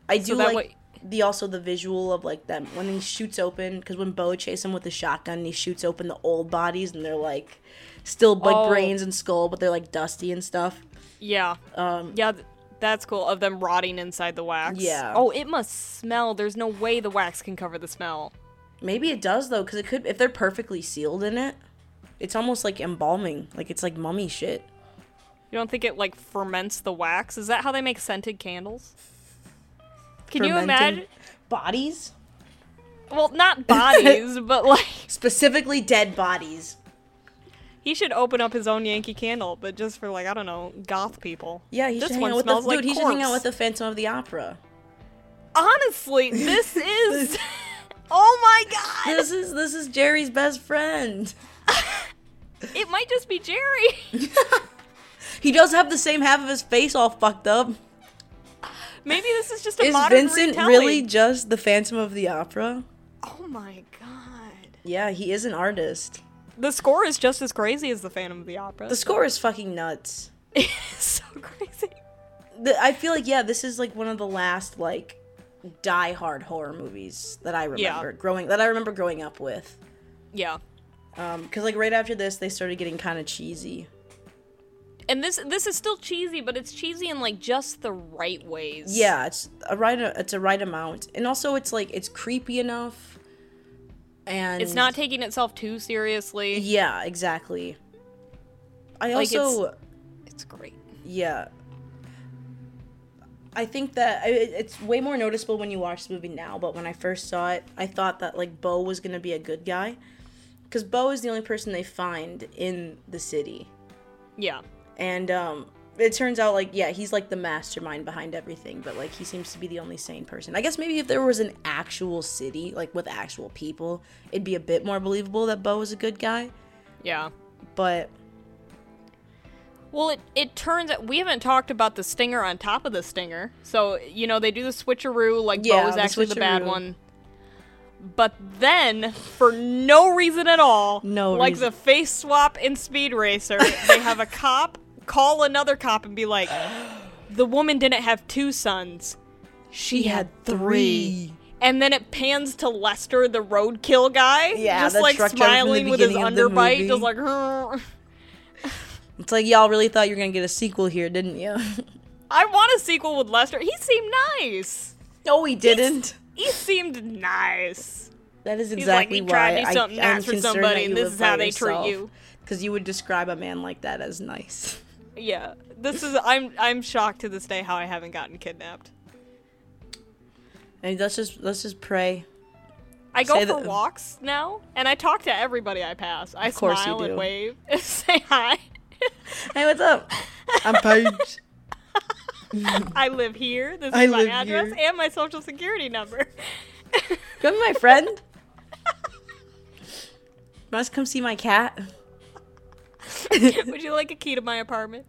I do like way- the also the visual of like them when he shoots open because when Bo chases him with the shotgun, he shoots open the old bodies and they're like still like Oh. brains and skull, but they're like dusty and stuff. Yeah. Um, Yeah. th- that's cool. Of them rotting inside the wax. Yeah. Oh, it must smell. There's no way the wax can cover the smell. Maybe it does though, because it could if they're perfectly sealed in it. It's almost like embalming, like it's like mummy shit. You don't think it like ferments the wax? Is that how they make scented candles? Can you imagine? bodies? Well, not bodies, but like Specifically, dead bodies. He should open up his own Yankee Candle, but just for like I don't know, goth people. Yeah, he This should hang out with the like dude. he should hang out with the Phantom of the Opera. Honestly, this is. oh my god! This is this is Jerry's best friend. It might just be Jerry. He does have the same half of his face all fucked up. Maybe this is just a Is modern Vincent retelling. really just the Phantom of the Opera? Oh my god! Yeah, he is an artist. The score is just as crazy as the Phantom of the Opera. The score is fucking nuts. it's so crazy. The, I feel like yeah, this is like one of the last like die hard horror movies that I Yeah. remember growing that I remember growing up with. Yeah. Um, because like right after this, they started getting kind of cheesy. And this this is still cheesy, but it's cheesy in like just the right ways. Yeah, it's a right it's a right amount, and also it's like it's creepy enough, and It's not taking itself too seriously. Yeah, exactly. I Like, also It's great. yeah. I think that it- it's way more noticeable when you watch the movie now, but when I first saw it, I thought that like Bo was gonna be a good guy, because Bo is the only person they find in the city, Yeah. and um, it turns out like yeah, he's like the mastermind behind everything, but like he seems to be the only sane person. I guess maybe if there was an actual city like with actual people, it'd be a bit more believable that Bo was a good guy, Yeah. but Well, it, it turns out we haven't talked about the stinger on top of the stinger. So, you know, they do the switcheroo, like Yeah, Bo is actually the bad one. But then, for no reason at all, No like reason. the face swap in Speed Racer, they have a cop call another cop and be like, the woman didn't have two sons. She had three. and then it pans to Lester, the roadkill guy, Yeah, just like truck driver from the smiling with his beginning of the underbite, just like. "Huh." It's like y'all really thought you were gonna get a sequel here, didn't you? I want a sequel with Lester. He seemed nice. no, he didn't. He seemed nice. That is He's exactly like, he tried why to do something I, I'm nice for concerned somebody, and this is how they treat yourself. you. Because you would describe a man like that as nice. Yeah, this is. I'm. I'm shocked to this day how I haven't gotten kidnapped. And let's just let's just pray. I go Say for that- um, walks now, and I talk to everybody I pass. I Of course you smile and wave and say hi. Hey, what's up? I'm Paige. I live here. This is I my address here. and my social security number. Come be my friend. Must come see my cat. Would you like a key to my apartment?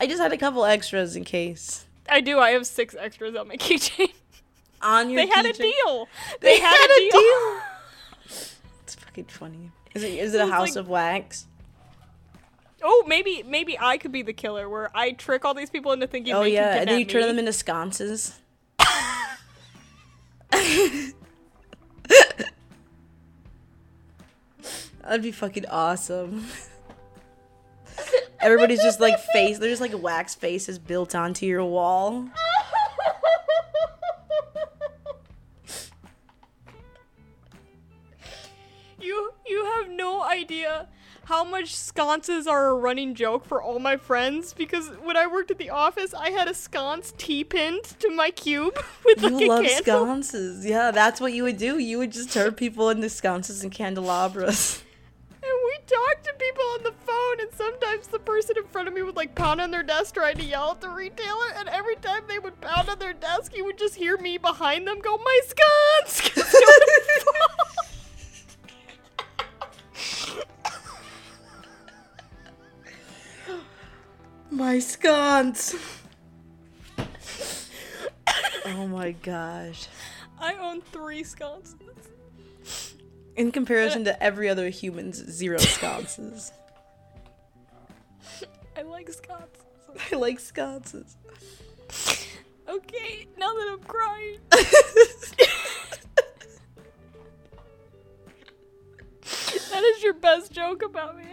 I just had a couple extras in case. I do. I have six extras on my keychain. On your They had a deal. They, They, had, a deal. deal. It's fucking funny. Is it is it a house like- of wax? Oh, maybe maybe I could be the killer, where I trick all these people into thinking. Oh yeah, and then you turn them into sconces. That'd be fucking awesome. Everybody's just like face. There's like wax faces built onto your wall. You you have no idea how much sconces are a running joke for all my friends because when I worked at the office, I had a sconce T-pinned to my cube with like You a love candle. sconces. Yeah, that's what you would do. You would just turn people into sconces and candelabras. And we talked to people on the phone, and sometimes the person in front of me would like pound on their desk trying to yell at the retailer, and every time they would pound on their desk, you would just hear me behind them go, "My sconce!" 'cause it would fall. My sconce. oh my gosh. I own three sconces. In comparison to every other human's zero sconces. I like sconces. I like sconces. Okay, now that I'm crying. That is your best joke about me.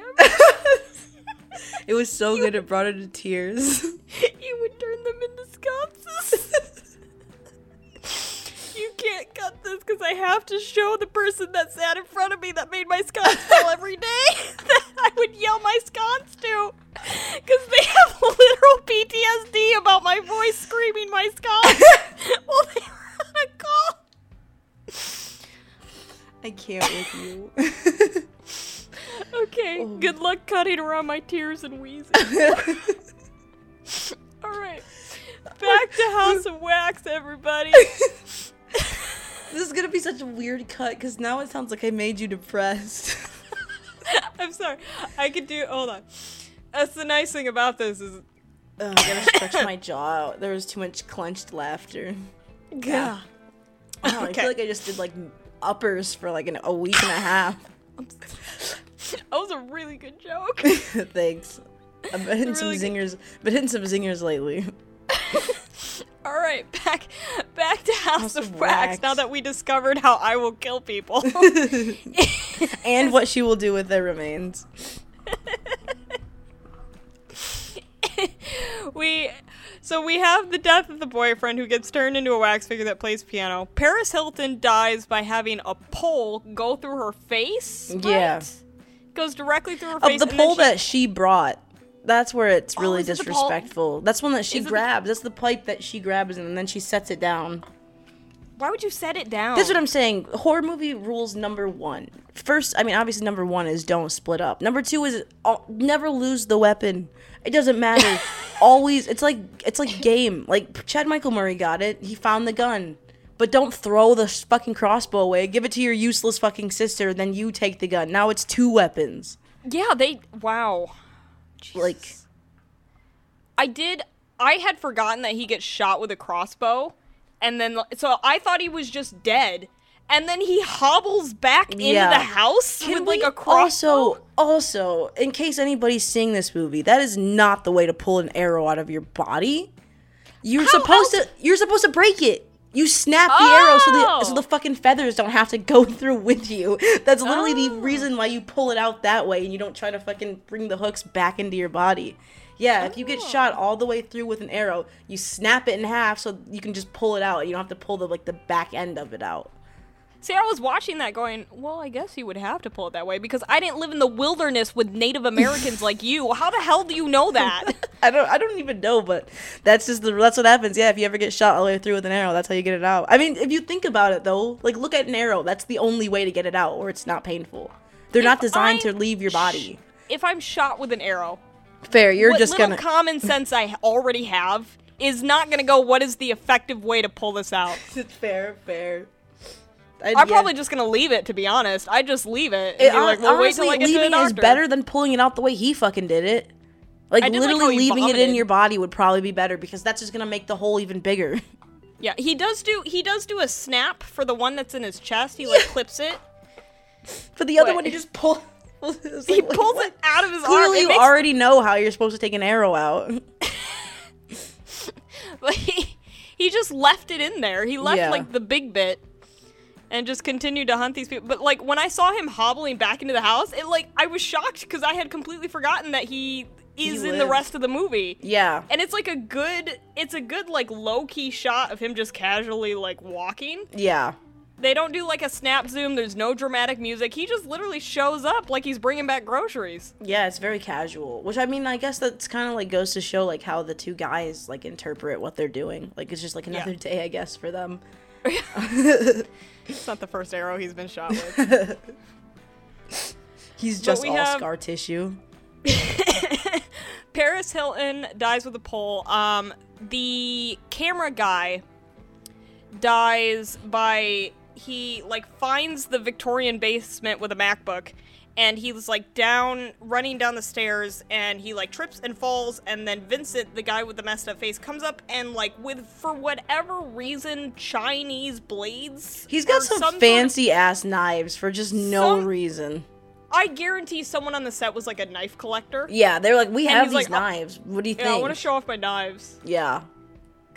it was so good it brought her to tears. you would turn them into sconces. Can't cut this because I have to show the person that sat in front of me that made my sconce fall every day that I would yell my sconce to. Because they have literal PTSD about my voice screaming my sconce while they were on a call. I can't with you. Okay, Oh. good luck cutting around my tears and wheezing. Alright. Back to House of Wax, everybody. This is gonna be such a weird cut because now it sounds like I made you depressed. I'm sorry. I could do hold on. That's the nice thing about this is Ugh, I gotta stretch my jaw out. There was too much clenched laughter. Yeah. I, don't I feel like I just did like uppers for like an, a week and a half. That was a really good joke. Thanks. I've been hitting some Really good- zingers, been hitting some zingers lately. Alright, back back to House, House of, of Wax, Wax. now that we discovered how I will kill people. and what she will do with their remains. we so we have the death of the boyfriend who gets turned into a wax figure that plays piano. Paris Hilton dies by having a pole go through her face. Yeah. right? Goes directly through her Of face. the pole she- that she brought. That's where it's Oh, really the disrespectful. That's one that she Is it the- grabs. That's the pipe that she grabs and then she sets it down. Why would you set it down? That's what I'm saying. Horror movie rules number one. First, I mean, obviously, number one is don't split up. Number two is uh, never lose the weapon. It doesn't matter. Always, it's like it's like game. Like Chad Michael Murray got it. He found the gun, but don't throw the fucking crossbow away. Give it to your useless fucking sister. Then you take the gun. Now it's two weapons. Yeah, they wow. Like I did I had forgotten that he gets shot with a crossbow and then so I thought he was just dead. And then he hobbles back into Yeah. the house Can with like a crossbow. Also, also, in case anybody's seeing this movie, that is not the way to pull an arrow out of your body. You're How supposed else- to. You're supposed to break it. You snap the arrow so Oh. the so the oh! fucking feathers don't have to go through with you. That's literally the Oh. reason why you pull it out that way and you don't try to fucking bring the hooks back into your body. Yeah, if you get Oh. shot all the way through with an arrow, you snap it in half so you can just pull it out. You don't have to pull the like the back end of it out. See, I was watching that going, well, I guess you would have to pull it that way because I didn't live in the wilderness with Native Americans like you. How the hell do you know that? I don't I don't even know, but that's just the that's what happens. Yeah, if you ever get shot all the way through with an arrow, that's how you get it out. I mean, if you think about it though, like look at an arrow, that's the only way to get it out or it's not painful. They're not designed I to leave your body. if I'm shot with an arrow, Fair, you're what just little gonna common sense I already have is not going to go, what is the effective way to pull this out? fair, fair. I'm yeah. probably just to leave it, to be honest. I just leave it. And It, be like, well, wait till honestly, get to leaving is better than pulling it out the way he fucking did it. Like did literally he leaving it in your body would probably be better because that's just gonna make the hole even bigger. Yeah, he does do he does do a snap for the one that's in his chest. He like clips it. For the other What? one, he just pull. it's He pulls what? it out of his arm. Clearly, It you makes- already know how you're supposed to take an arrow out. but he, he just left it in there. He left Yeah. like the big bit and just continued to hunt these people. But like when I saw him hobbling back into the house, it like I was shocked because I had completely forgotten that he is in the rest of the movie. Yeah. And it's like a good it's a good like low key shot of him just casually like walking. Yeah. They don't do like a snap zoom. There's no dramatic music. He just literally shows up like he's bringing back groceries. Yeah, it's very casual. Which I mean, I guess that's kind of like goes to show like how the two guys like interpret what they're doing. Like it's just like another Yeah. day, I guess, for them. It's not the first arrow he's been shot with. He's just all have- scar tissue. Paris Hilton dies with a pole. Um, the camera guy dies by he like finds the Victorian basement with a MacBook, and he's like down, running down the stairs, and he like trips and falls, and then Vincent, the guy with the messed up face, comes up and like with for whatever reason Chinese blades. He's got or some, sort of- fancy ass knives for just no Some- reason. I guarantee someone on the set was like a knife collector. Yeah, they're like, we have these like, oh, knives. What do you think? Yeah, I want to show off my knives. yeah,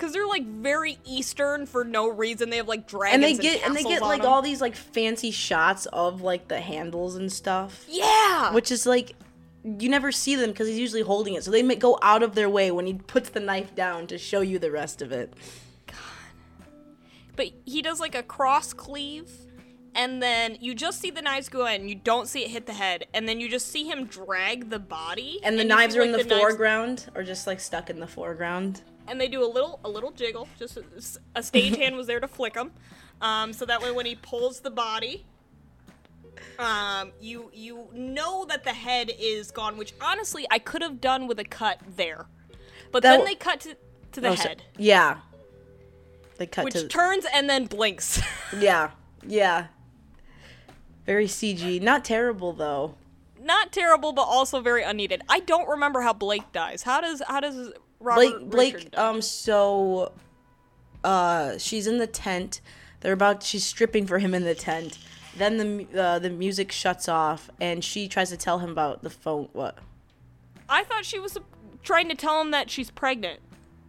Cause they're like very Eastern for no reason. They have like dragons and and, they get and they get like all these like fancy shots of like the handles and stuff, yeah. which is like you never see them because he's usually holding it. So they go out of their way when he puts the knife down to show you the rest of it. God. But he does like a cross cleave, and then you just see the knives go in. You don't see it hit the head, and then you just see him drag the body. And the you knives see, are in the, like, knives- foreground, or just like stuck in the foreground. And they do a little a little jiggle. Just a, a stagehand was there to flick them, um, so that way when he pulls the body. Um, you you know that the head is gone, which honestly I could have done with a cut there, but That then w- they cut to to the Oh, so- head. yeah. They cut which to turns and then blinks. yeah, yeah. Very CG, not terrible though. Not terrible, but also very unneeded. I don't remember how Blake dies. How does how does Robert Blake Blake um so uh she's in the tent. They're about she's stripping for him in the tent. Then the uh, the music shuts off and she tries to tell him about the phone what? I thought she was trying to tell him that she's pregnant.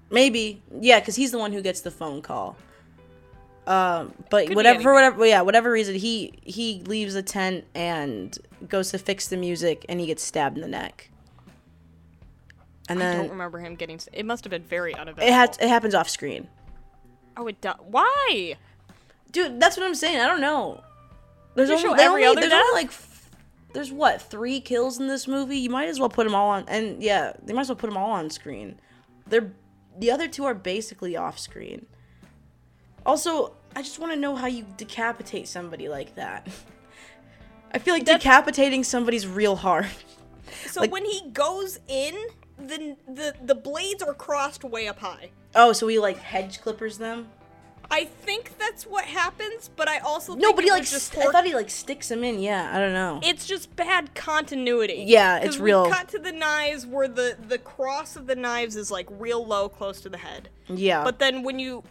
Maybe. Yeah, cuz he's the one who gets the phone call. Um but whatever for whatever yeah, whatever reason he he leaves the tent and goes to fix the music and he gets stabbed in the neck. And then I don't remember him getting. s- It must have been very uneventful. it had it happens off screen. Oh, it does. Why? Dude, that's what I'm saying. I don't know. There's only, show they every only- other there's only like f- there's what three kills in this movie. You might as well put them all on, and yeah, they might as well put them all on screen. They're the other two are basically off screen. Also, I just want to know how you decapitate somebody like that. I feel like decapitating somebody's real hard. So Like- when he goes in, the the the blades are crossed way up high. Oh, so he like hedge clippers them? I think that's what happens, but I also No, but he like just st- I thought he like sticks them in. Yeah, I don't know. it's just bad continuity. Yeah, it's real- cut to the knives where the the cross of the knives is like real low, close to the head. yeah, But then when you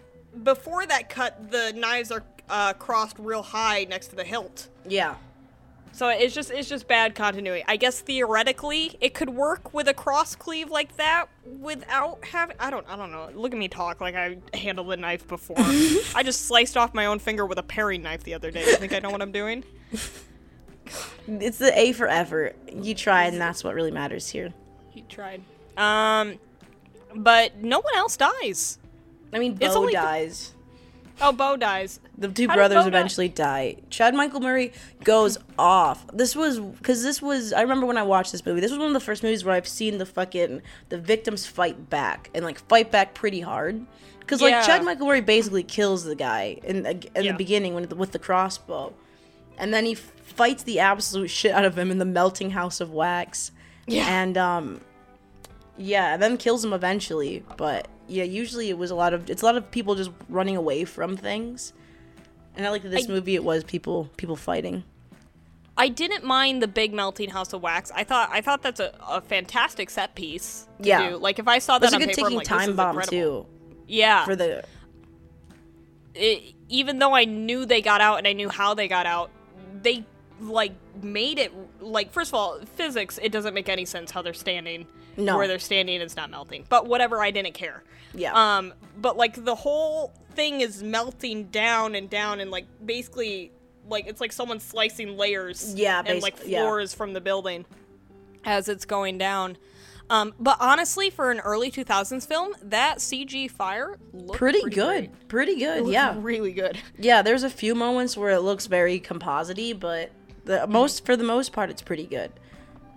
before that cut, the knives are uh, crossed real high next to the hilt. yeah. So it's just it's just bad continuity. I guess theoretically it could work with a cross cleave like that without having I don't I don't know. Look at me talk like I handled a knife before. I just sliced off my own finger with a paring knife the other day. You think I know what I'm doing? It's the A for effort. You tried, and that's what really matters here. He tried. Um but no one else dies. I mean, It's Bo only the- dies. Oh, Bo dies. The two How brothers Bo die? eventually die. Chad Michael Murray goes off. This was because this was. I remember when I watched this movie. This was one of the first movies where I've seen the fucking the victims fight back and like fight back pretty hard. Because like Yeah. Chad Michael Murray basically kills the guy in in Yeah. the beginning when with the crossbow, and then he fights the absolute shit out of him in the melting house of wax. Yeah. And um, yeah, and then kills him eventually. But yeah, usually it was a lot of it's a lot of people just running away from things. And I like that this I- movie it was people people fighting. I didn't mind the big melting house of wax. I thought I thought that's a, a fantastic set piece. To Yeah. do. Like if I saw It was that a on good paper, I'm like, time bomb incredible. too Yeah. for the it, even though I knew they got out and I knew how they got out, they like made it like first of all, physics it doesn't make any sense how they're standing. No. Where they're standing is not melting. But whatever, I didn't care. yeah. Um but like the whole thing is melting down and down and like basically like it's like someone slicing layers Yeah, and like basi- yeah. floors from the building as it's going down. Um, but honestly, for an early 2000s film, that CG fire looked pretty, pretty good. great. Pretty good. Yeah. really good. Yeah, there's a few moments where it looks very composity, but the most for the most part it's pretty good.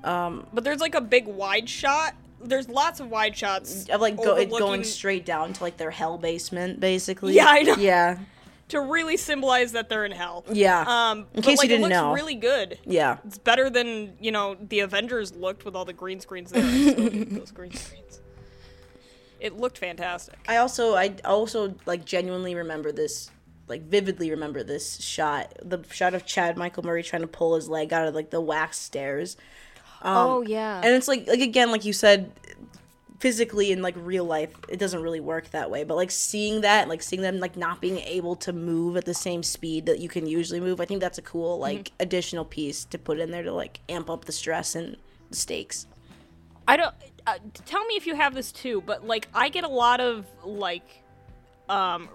But there's like a big wide shot. There's lots of wide shots Of like go, it going straight down to like their hell basement basically. Yeah, I know. Yeah. to really symbolize that they're in hell. Yeah. Um, In case you like, didn't it looks know. really good. Yeah. It's better than you know the Avengers looked with all the green screens there. I still hate those green screens. It looked fantastic. I also I also like genuinely remember this like vividly remember this shot the shot of Chad Michael Murray trying to pull his leg out of like the wax stairs. Um, oh yeah. And it's like like again like you said physically in like real life it doesn't really work that way but like seeing that like seeing them like not being able to move at the same speed that you can usually move I think that's a cool like additional piece to put in there to like amp up the stress and the stakes. I don't. Uh, tell me if you have this too, but like I get a lot of like, um,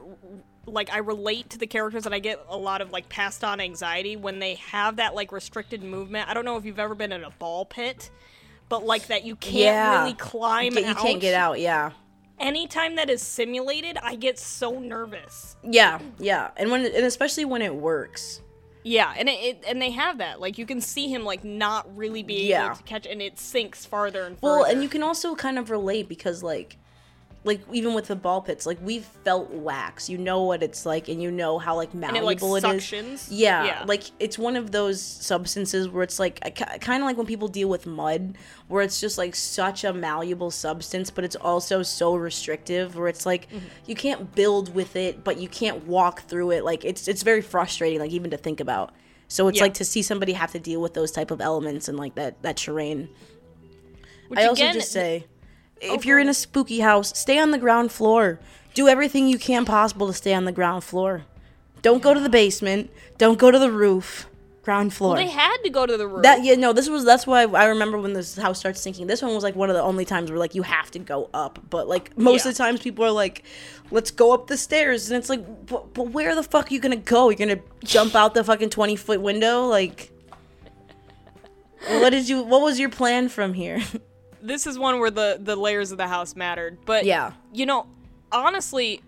like I relate to the characters, and I get a lot of like passed on anxiety when they have that like restricted movement. I don't know if you've ever been in a ball pit, but like that you can't Yeah. really climb. Get- you can't get out, yeah. Anytime that is simulated, I get so nervous. Yeah, yeah. And when and especially when it works. Yeah, and it, it and they have that. Like you can see him like not really being Yeah. able to catch, and it sinks farther and farther. Well, and you can also kind of relate because like like even with the ball pits, like we've felt wax. You know what it's like and you know how like and it like malleable it is. Yeah, yeah. like it's one of those substances where it's like kind of like when people deal with mud, where it's just like such a malleable substance, but it's also so restrictive. Where it's like Mm-hmm. you can't build with it, but you can't walk through it. Like it's it's very frustrating, like even to think about. So it's Yeah. like to see somebody have to deal with those type of elements and like that that terrain. Which I also again, just say, Oh, Oh, if you're in a spooky house, stay on the ground floor. Do everything you can possible to stay on the ground floor. Don't go to the basement. Don't go to the roof. Ground floor. They had to go to the roof. that yeah no this was that's why I remember when this house starts sinking. This one was like one of the only times where like you have to go up, but like most Yeah. of the times people are like, let's go up the stairs, and it's like, but, but where the fuck are you gonna go? You're gonna jump out the fucking twenty foot window? Like, what did you? What was your plan from here? this is one where the the layers of the house mattered. But Yeah. you know, honestly,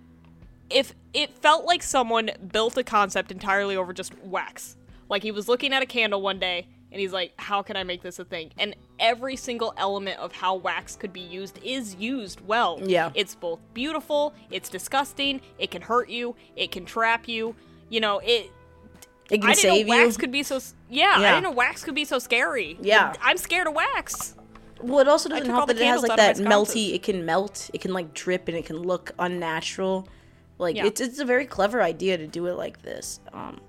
if it felt like someone built a concept entirely over just wax. Like he was looking at a candle one day and he's like, "How can I make this a thing?" And every single element of how wax could be used is used well. Yeah. It's both beautiful, it's disgusting, it can hurt you, it can trap you. You know, it It can I didn't save know you. wax could be so s- yeah, I didn't know wax could be so scary. Yeah. I'm scared of wax. Well, it also doesn't help that it has like that melty. It can melt. It can like drip, and it can look unnatural. Like Yeah. it's it's a very clever idea to do it like this. Um,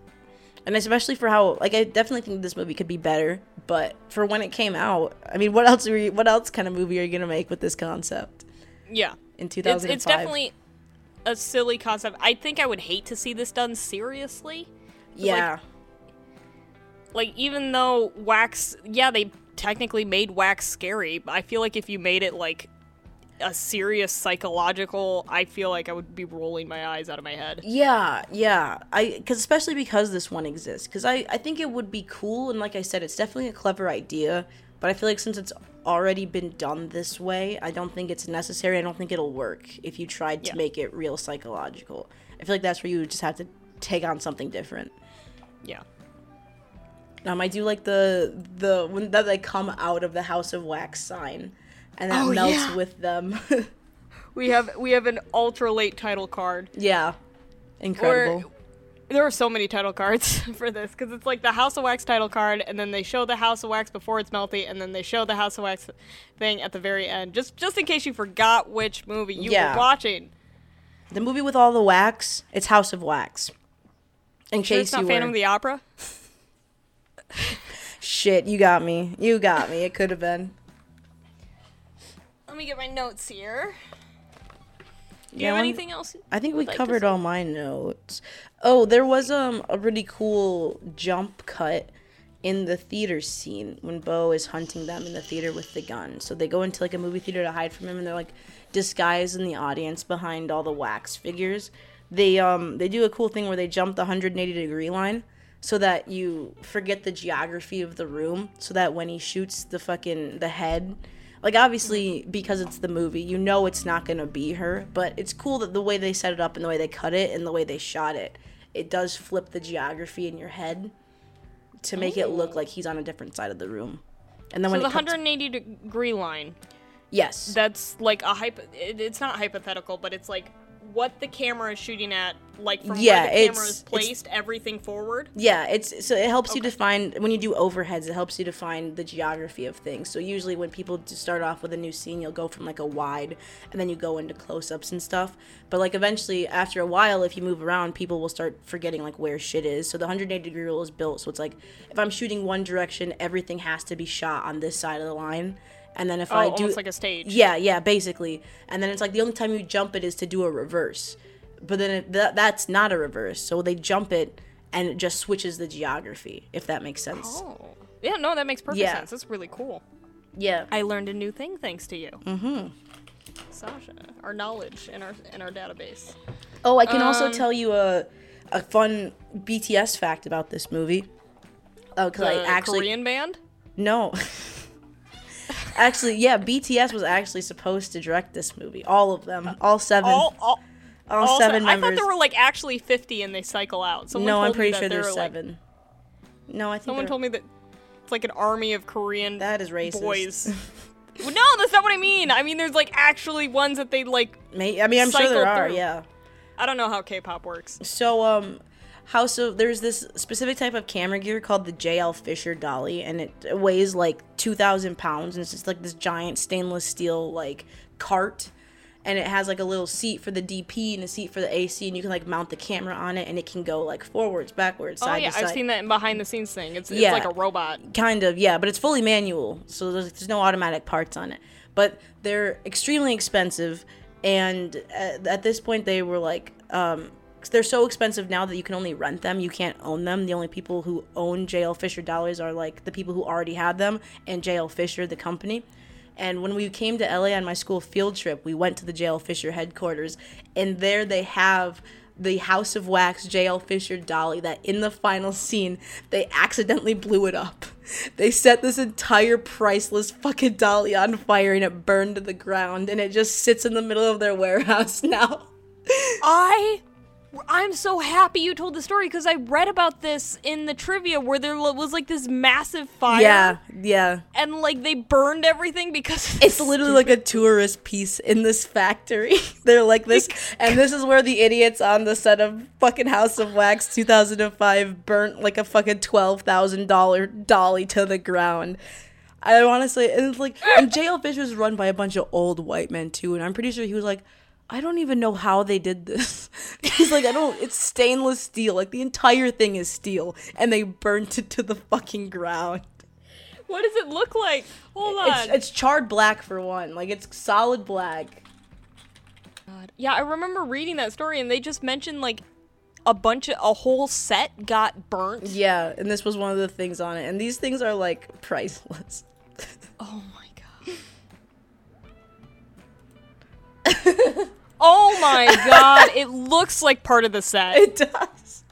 and especially for how like I definitely think this movie could be better. But for when it came out, I mean, what else are you, what else kind of movie are you gonna make with this concept Yeah. in It's, 2005? it's definitely a silly concept. I think I would hate to see this done seriously. yeah. like even though wax, yeah, they technically made wax scary. But I feel like if you made it like a serious psychological, I feel like I would be rolling my eyes out of my head. Yeah, yeah. I because especially because this one exists. Because I I think it would be cool, and like I said, it's definitely a clever idea. But I feel like since it's already been done this way, I don't think it's necessary. I don't think it'll work if you tried to Yeah. make it real psychological. I feel like that's where you would just have to take on something different. Yeah. Um, I do like the the when that they come out of the House of Wax sign, and that Oh, melts yeah. with them. We have we have an ultra late title card. yeah, incredible. There are so many title cards for this because it's like the House of Wax title card, and then they show the House of Wax before it's melty, and then they show the House of Wax thing at the very end. Just just in case you forgot which movie you Yeah. were watching. the movie with all the wax, it's House of Wax. In Sure case it's not you Phantom were, of the Opera. Shit, you got me. You got me. It could have been. Let me get my notes here. Do you Yeah, have one- anything else? I think we like covered all my notes. Oh, there was um a really cool jump cut in the theater scene when Bo is hunting them in the theater with the gun. So they go into like a movie theater to hide from him and they're like disguised in the audience behind all the wax figures. They um they do a cool thing where they jump the 180 degree line so that you forget the geography of the room so that when he shoots the fucking the head like obviously because it's the movie you know it's not going to be her but it's cool that the way they set it up and the way they cut it and the way they shot it it does flip the geography in your head to make it look oh. like he's on a different side of the room and then So when the it comes 180 degree line. yes That's like a hypo. It, it's not hypothetical, but it's like what the camera is shooting at, like from Yeah, where the camera is placed, everything forward. Yeah, it's so it helps you define when you do overheads. It helps you define the geography of things. So usually when people start off with a new scene, you'll go from like a wide, and then you go into close-ups and stuff. But like eventually, after a while, if you move around, people will start forgetting like where shit is. So the 180 degree rule is built. So it's like if I'm shooting one direction, everything has to be shot on this side of the line. And then if Oh, I do, oh, almost like a stage. yeah, yeah, basically. And then it's like the only time you jump it is to do a reverse. But then it, that that's not a reverse. So they jump it and it just switches the geography, if that makes sense. Oh. Yeah, no, that makes perfect Yeah. sense. That's really cool. Yeah. I learned a new thing thanks to you. Mm-hmm. Sasha, our knowledge in our in our database. Oh, I can also Um, tell you a a fun BTS fact about this movie. Oh, because I actually Korean band. no. actually, yeah, BTS was actually supposed to direct this movie. All of them, all seven, All, all, all all seven se- I thought there were like actually 50 and they cycle out. Someone no, I'm pretty sure there's were, like- seven. no, I think someone told me that it's like an army of Korean that is racist. boys. Well, no, that's not what I mean. I mean, there's like actually ones that they like. May- I mean, I'm sure there cycle are. through. Yeah. I don't know how K-pop works. So um House of there's this specific type of camera gear called the JL Fisher dolly and it weighs like 2000 pounds and it's just like this giant stainless steel like cart and it has like a little seat for the DP and a seat for the AC and you can like mount the camera on it and it can go like forwards, backwards, Oh side yeah, to side. I've seen that in behind the scenes thing. It's, it's Yeah. like a robot. Kind of, yeah, but it's fully manual, so there's, there's no automatic parts on it. But they're extremely expensive, and at, at this point, they were like, um, they're so expensive now that you can only rent them. You can't own them. The only people who own JL Fisher dollies are like the people who already had them and JL Fisher, the company. And when we came to LA on my school field trip, we went to the JL Fisher headquarters, and there they have the House of Wax JL Fisher dolly that in the final scene they accidentally blew it up. They set this entire priceless fucking dolly on fire and it burned to the ground and it just sits in the middle of their warehouse now. I I'm so happy you told the story because I read about this in the trivia where there was like this massive fire. Yeah, yeah. And like they burned everything because It's literally like a tourist piece in this factory. They're like this, and this is where the idiots on the set of fucking House of Wax 2005 burnt like a fucking twelve thousand dollar dolly to the ground. I say, and it's like, and JL Fish was run by a bunch of old white men too, and I'm pretty sure he was like. I don't even know how they did this. He's like, I don't. It's stainless steel. Like the entire thing is steel, and they burnt it to the fucking ground. What does it look like? Hold on. It's, it's charred black for one. Like it's solid black. God. Yeah, I remember reading that story and they just mentioned like a bunch of a whole set got burnt. Yeah, and this was one of the things on it. And these things are like priceless. Oh my god. oh my god, it looks like part of the set. It does.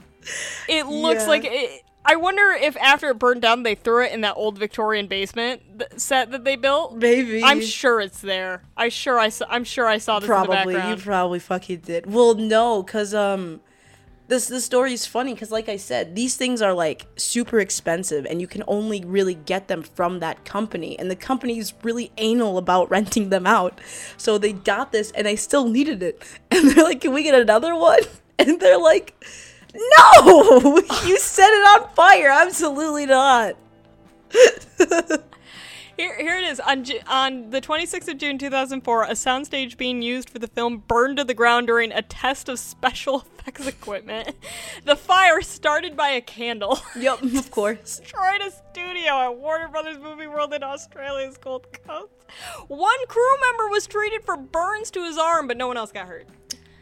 It looks Yeah. like it, I wonder if after it burned down they threw it in that old Victorian basement set that they built. Maybe. I'm sure it's there. I sure I saw, I'm sure I saw this in the probably you probably fucking did. Well, no, cuz um this the story is funny cuz like I said, these things are like super expensive and you can only really get them from that company and the company is really anal about renting them out. So they got this and they still needed it. And they're like, "Can we get another one?" And they're like, "No! you set it on fire. Absolutely not." Here, here it is. On, on the 26th of June 2004, a soundstage being used for the film burned to the ground during a test of special effects equipment. The fire started by a candle. Yep, of course. destroyed a studio at Warner Brothers Movie World in Australia's Gold Coast. One crew member was treated for burns to his arm, but no one else got hurt.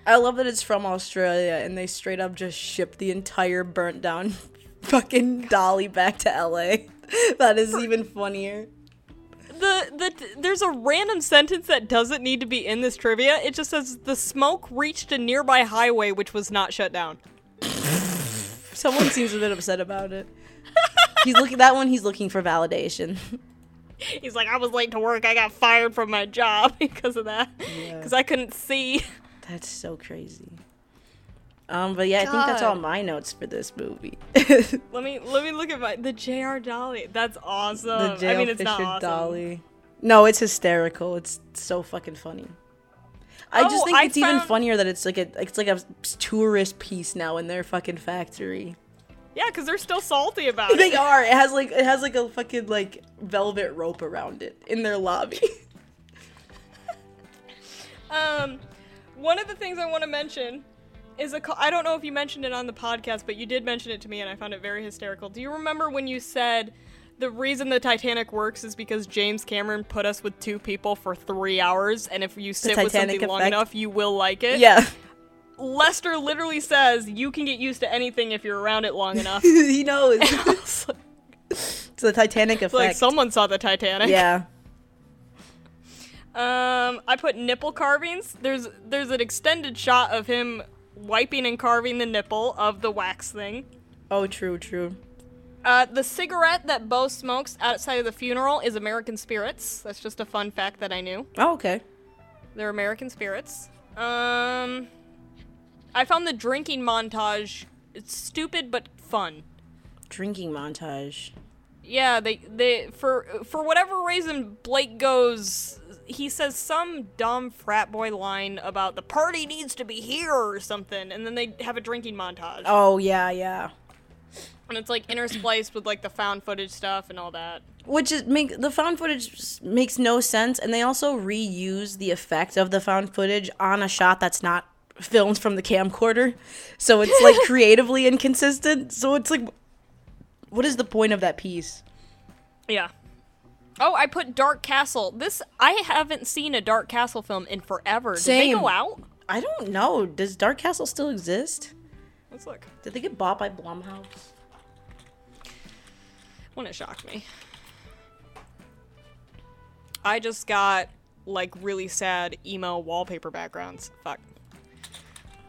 I love that it's from Australia and they straight up just shipped the entire burnt down fucking dolly back to LA. That is even funnier. The, the there's a random sentence that doesn't need to be in this trivia. It just says the smoke reached a nearby highway which was not shut down. Someone seems a bit upset about it. He's looking that one he's looking for validation. He's like, I was late to work. I got fired from my job because of that. Yeah. Because I couldn't see. That's so crazy. Um, but yeah, I think that's all my notes for this movie. Let me let me look at my the J.R. Dolly. That's awesome. the J.L. I mean, it's Fisher awesome. dolly. No, it's hysterical. It's so fucking funny. I Oh, just think I it's even funnier that it's like a it's like a tourist piece now in their fucking factory. Yeah, because they're still salty about it. They are. It has like it has like a fucking like velvet rope around it in their lobby. Um, one of the things I want to mention is a. I don't know if you mentioned it on the podcast, but you did mention it to me, and I found it very hysterical. Do you remember when you said the reason the Titanic works is because James Cameron put us with two people for three hours, and if you sit with something long enough, you will like it? yeah, Lester literally says you can get used to anything if you're around it long enough. he knows. Like- it's the Titanic effect. like someone saw the Titanic. yeah, Um, I put nipple carvings. There's there's an extended shot of him wiping and carving the nipple of the wax thing. oh, true, true. Uh, the cigarette that Bo smokes outside of the funeral is American Spirits. That's just a fun fact that I knew. Oh, okay. They're American Spirits. Um, I found the drinking montage. It's stupid but fun. Drinking montage. Yeah, they they for for whatever reason Blake goes he says some dumb frat boy line about the party needs to be here or something and then they have a drinking montage. Oh yeah, yeah. And it's like interspliced with like the found footage stuff and all that. Which is make the found footage makes no sense, and they also reuse the effect of the found footage on a shot that's not filmed from the camcorder, so it's like creatively inconsistent. So it's like, what is the point of that piece? Yeah. Oh, I put Dark Castle. This I haven't seen a Dark Castle film in forever. Did they go out? I don't know. Does Dark Castle still exist? Let's look. Did they get bought by Blumhouse? Wouldn't shock me. I just got like really sad emo wallpaper backgrounds. Fuck.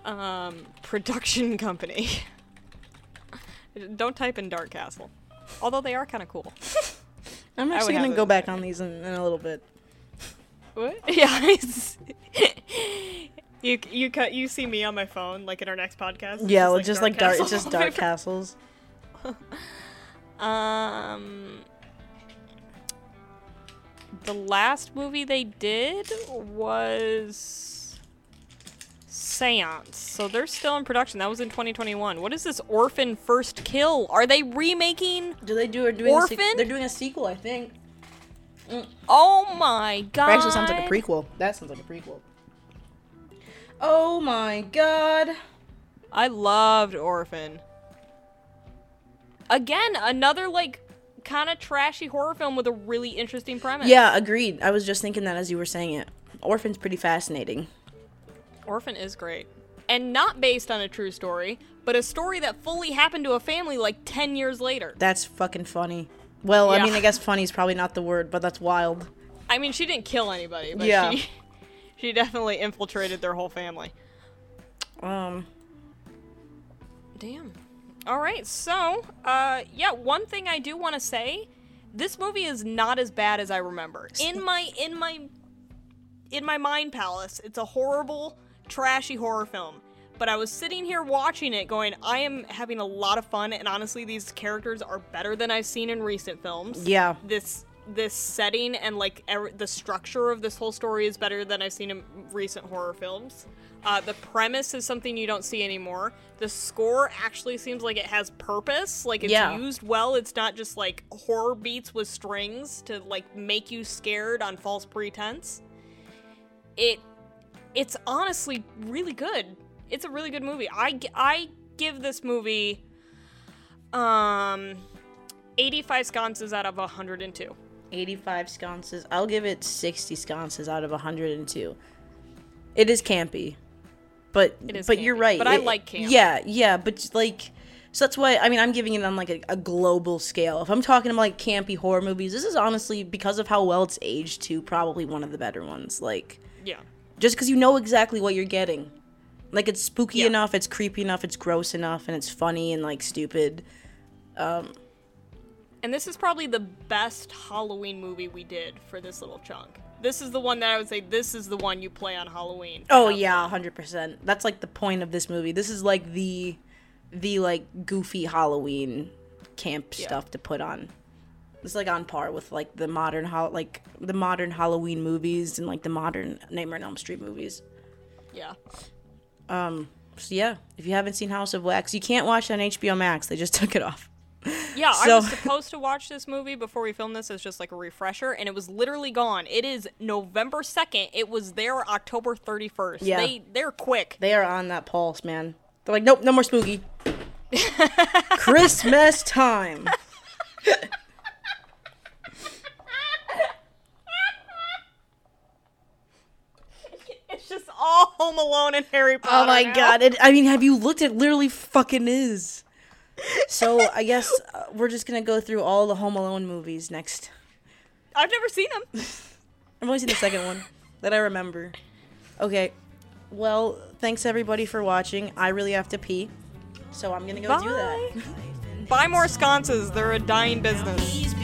Um, production company. Don't type in Dark Castle. Although they are kind of cool. I'm actually gonna go back on these in, in a little bit. What? Yeah. you you cut you see me on my phone like in our next podcast. It's Yeah, well, just like dark. It's Castle just dark castles. Um, the last movie they did was Seance. So they're still in production. That was in 2021. What is this Orphan First Kill? Are they remaking? Do they do? Are doing A sequ- Orphan? they're doing a sequel, I think. Mm. Oh my god! Or actually, sounds like a prequel. That sounds like a prequel. Oh my god. I loved Orphan. Again, another like kind of trashy horror film with a really interesting premise. Yeah, agreed. I was just thinking that as you were saying it. Orphan's pretty fascinating. Orphan is great. and not based on a true story, but a story that fully happened to a family like 10 years later. That's fucking funny. Well, I mean, I guess funny is probably not the word, but that's wild. I mean, she didn't kill anybody, but Yeah. she she definitely infiltrated their whole family. Um, Damn. All right, so uh, yeah, one thing I do want to say, this movie is not as bad as I remember. In my in my in my mind palace, it's a horrible, trashy horror film. But I was sitting here watching it, going, I am having a lot of fun, and honestly, these characters are better than I've seen in recent films. yeah. This this setting and like er- the structure of this whole story is better than I've seen in recent horror films. Uh, the premise is something you don't see anymore. The score actually seems like it has purpose, like it's Yeah. used well. It's not just like horror beats with strings to like make you scared on false pretense. It it's honestly really good. It's a really good movie. I I give this movie um 85 sconces out of 102. 85 sconces. I'll give it 60 sconces out of 102. It is campy. But It is but you're right. but I like camp. Yeah, yeah, but like so that's why I mean I'm giving it on like a, a global scale. If I'm talking about like campy horror movies, this is honestly because of how well it's aged to probably one of the better ones. Like Yeah. Just because you know exactly what you're getting. Like it's spooky Yeah. enough, it's creepy enough, it's gross enough, and it's funny and like stupid. Um, and this is probably the best Halloween movie we did for this little chunk. This is the one that I would say this is the one you play on Halloween. Oh yeah, hundred percent. That's like the point of this movie. This is like the, the like goofy Halloween camp Yeah. stuff to put on. It's like on par with like the modern hol- like the modern Halloween movies and like the modern Nightmare on Elm Street movies. Yeah. Um. So yeah, if you haven't seen House of Wax, you can't watch it on HBO Max. They just took it off. Yeah, I was supposed to watch this movie before we filmed this as just like a refresher, and it was literally gone. It is November second. It was there October thirty first. Yeah. They they're quick. They are on that pulse, man. They're like, nope, no more spooky. Christmas time. It's just all Home Alone and Harry Potter. Oh my now. god! It, I mean, have you looked? It literally fucking is. So I guess uh, we're just gonna go through all the Home Alone movies next. I've never seen them. I've only seen the second one that I remember. Okay, well, thanks everybody for watching. I really have to pee, so I'm gonna go do that. Buy more sconces. They're a dying business.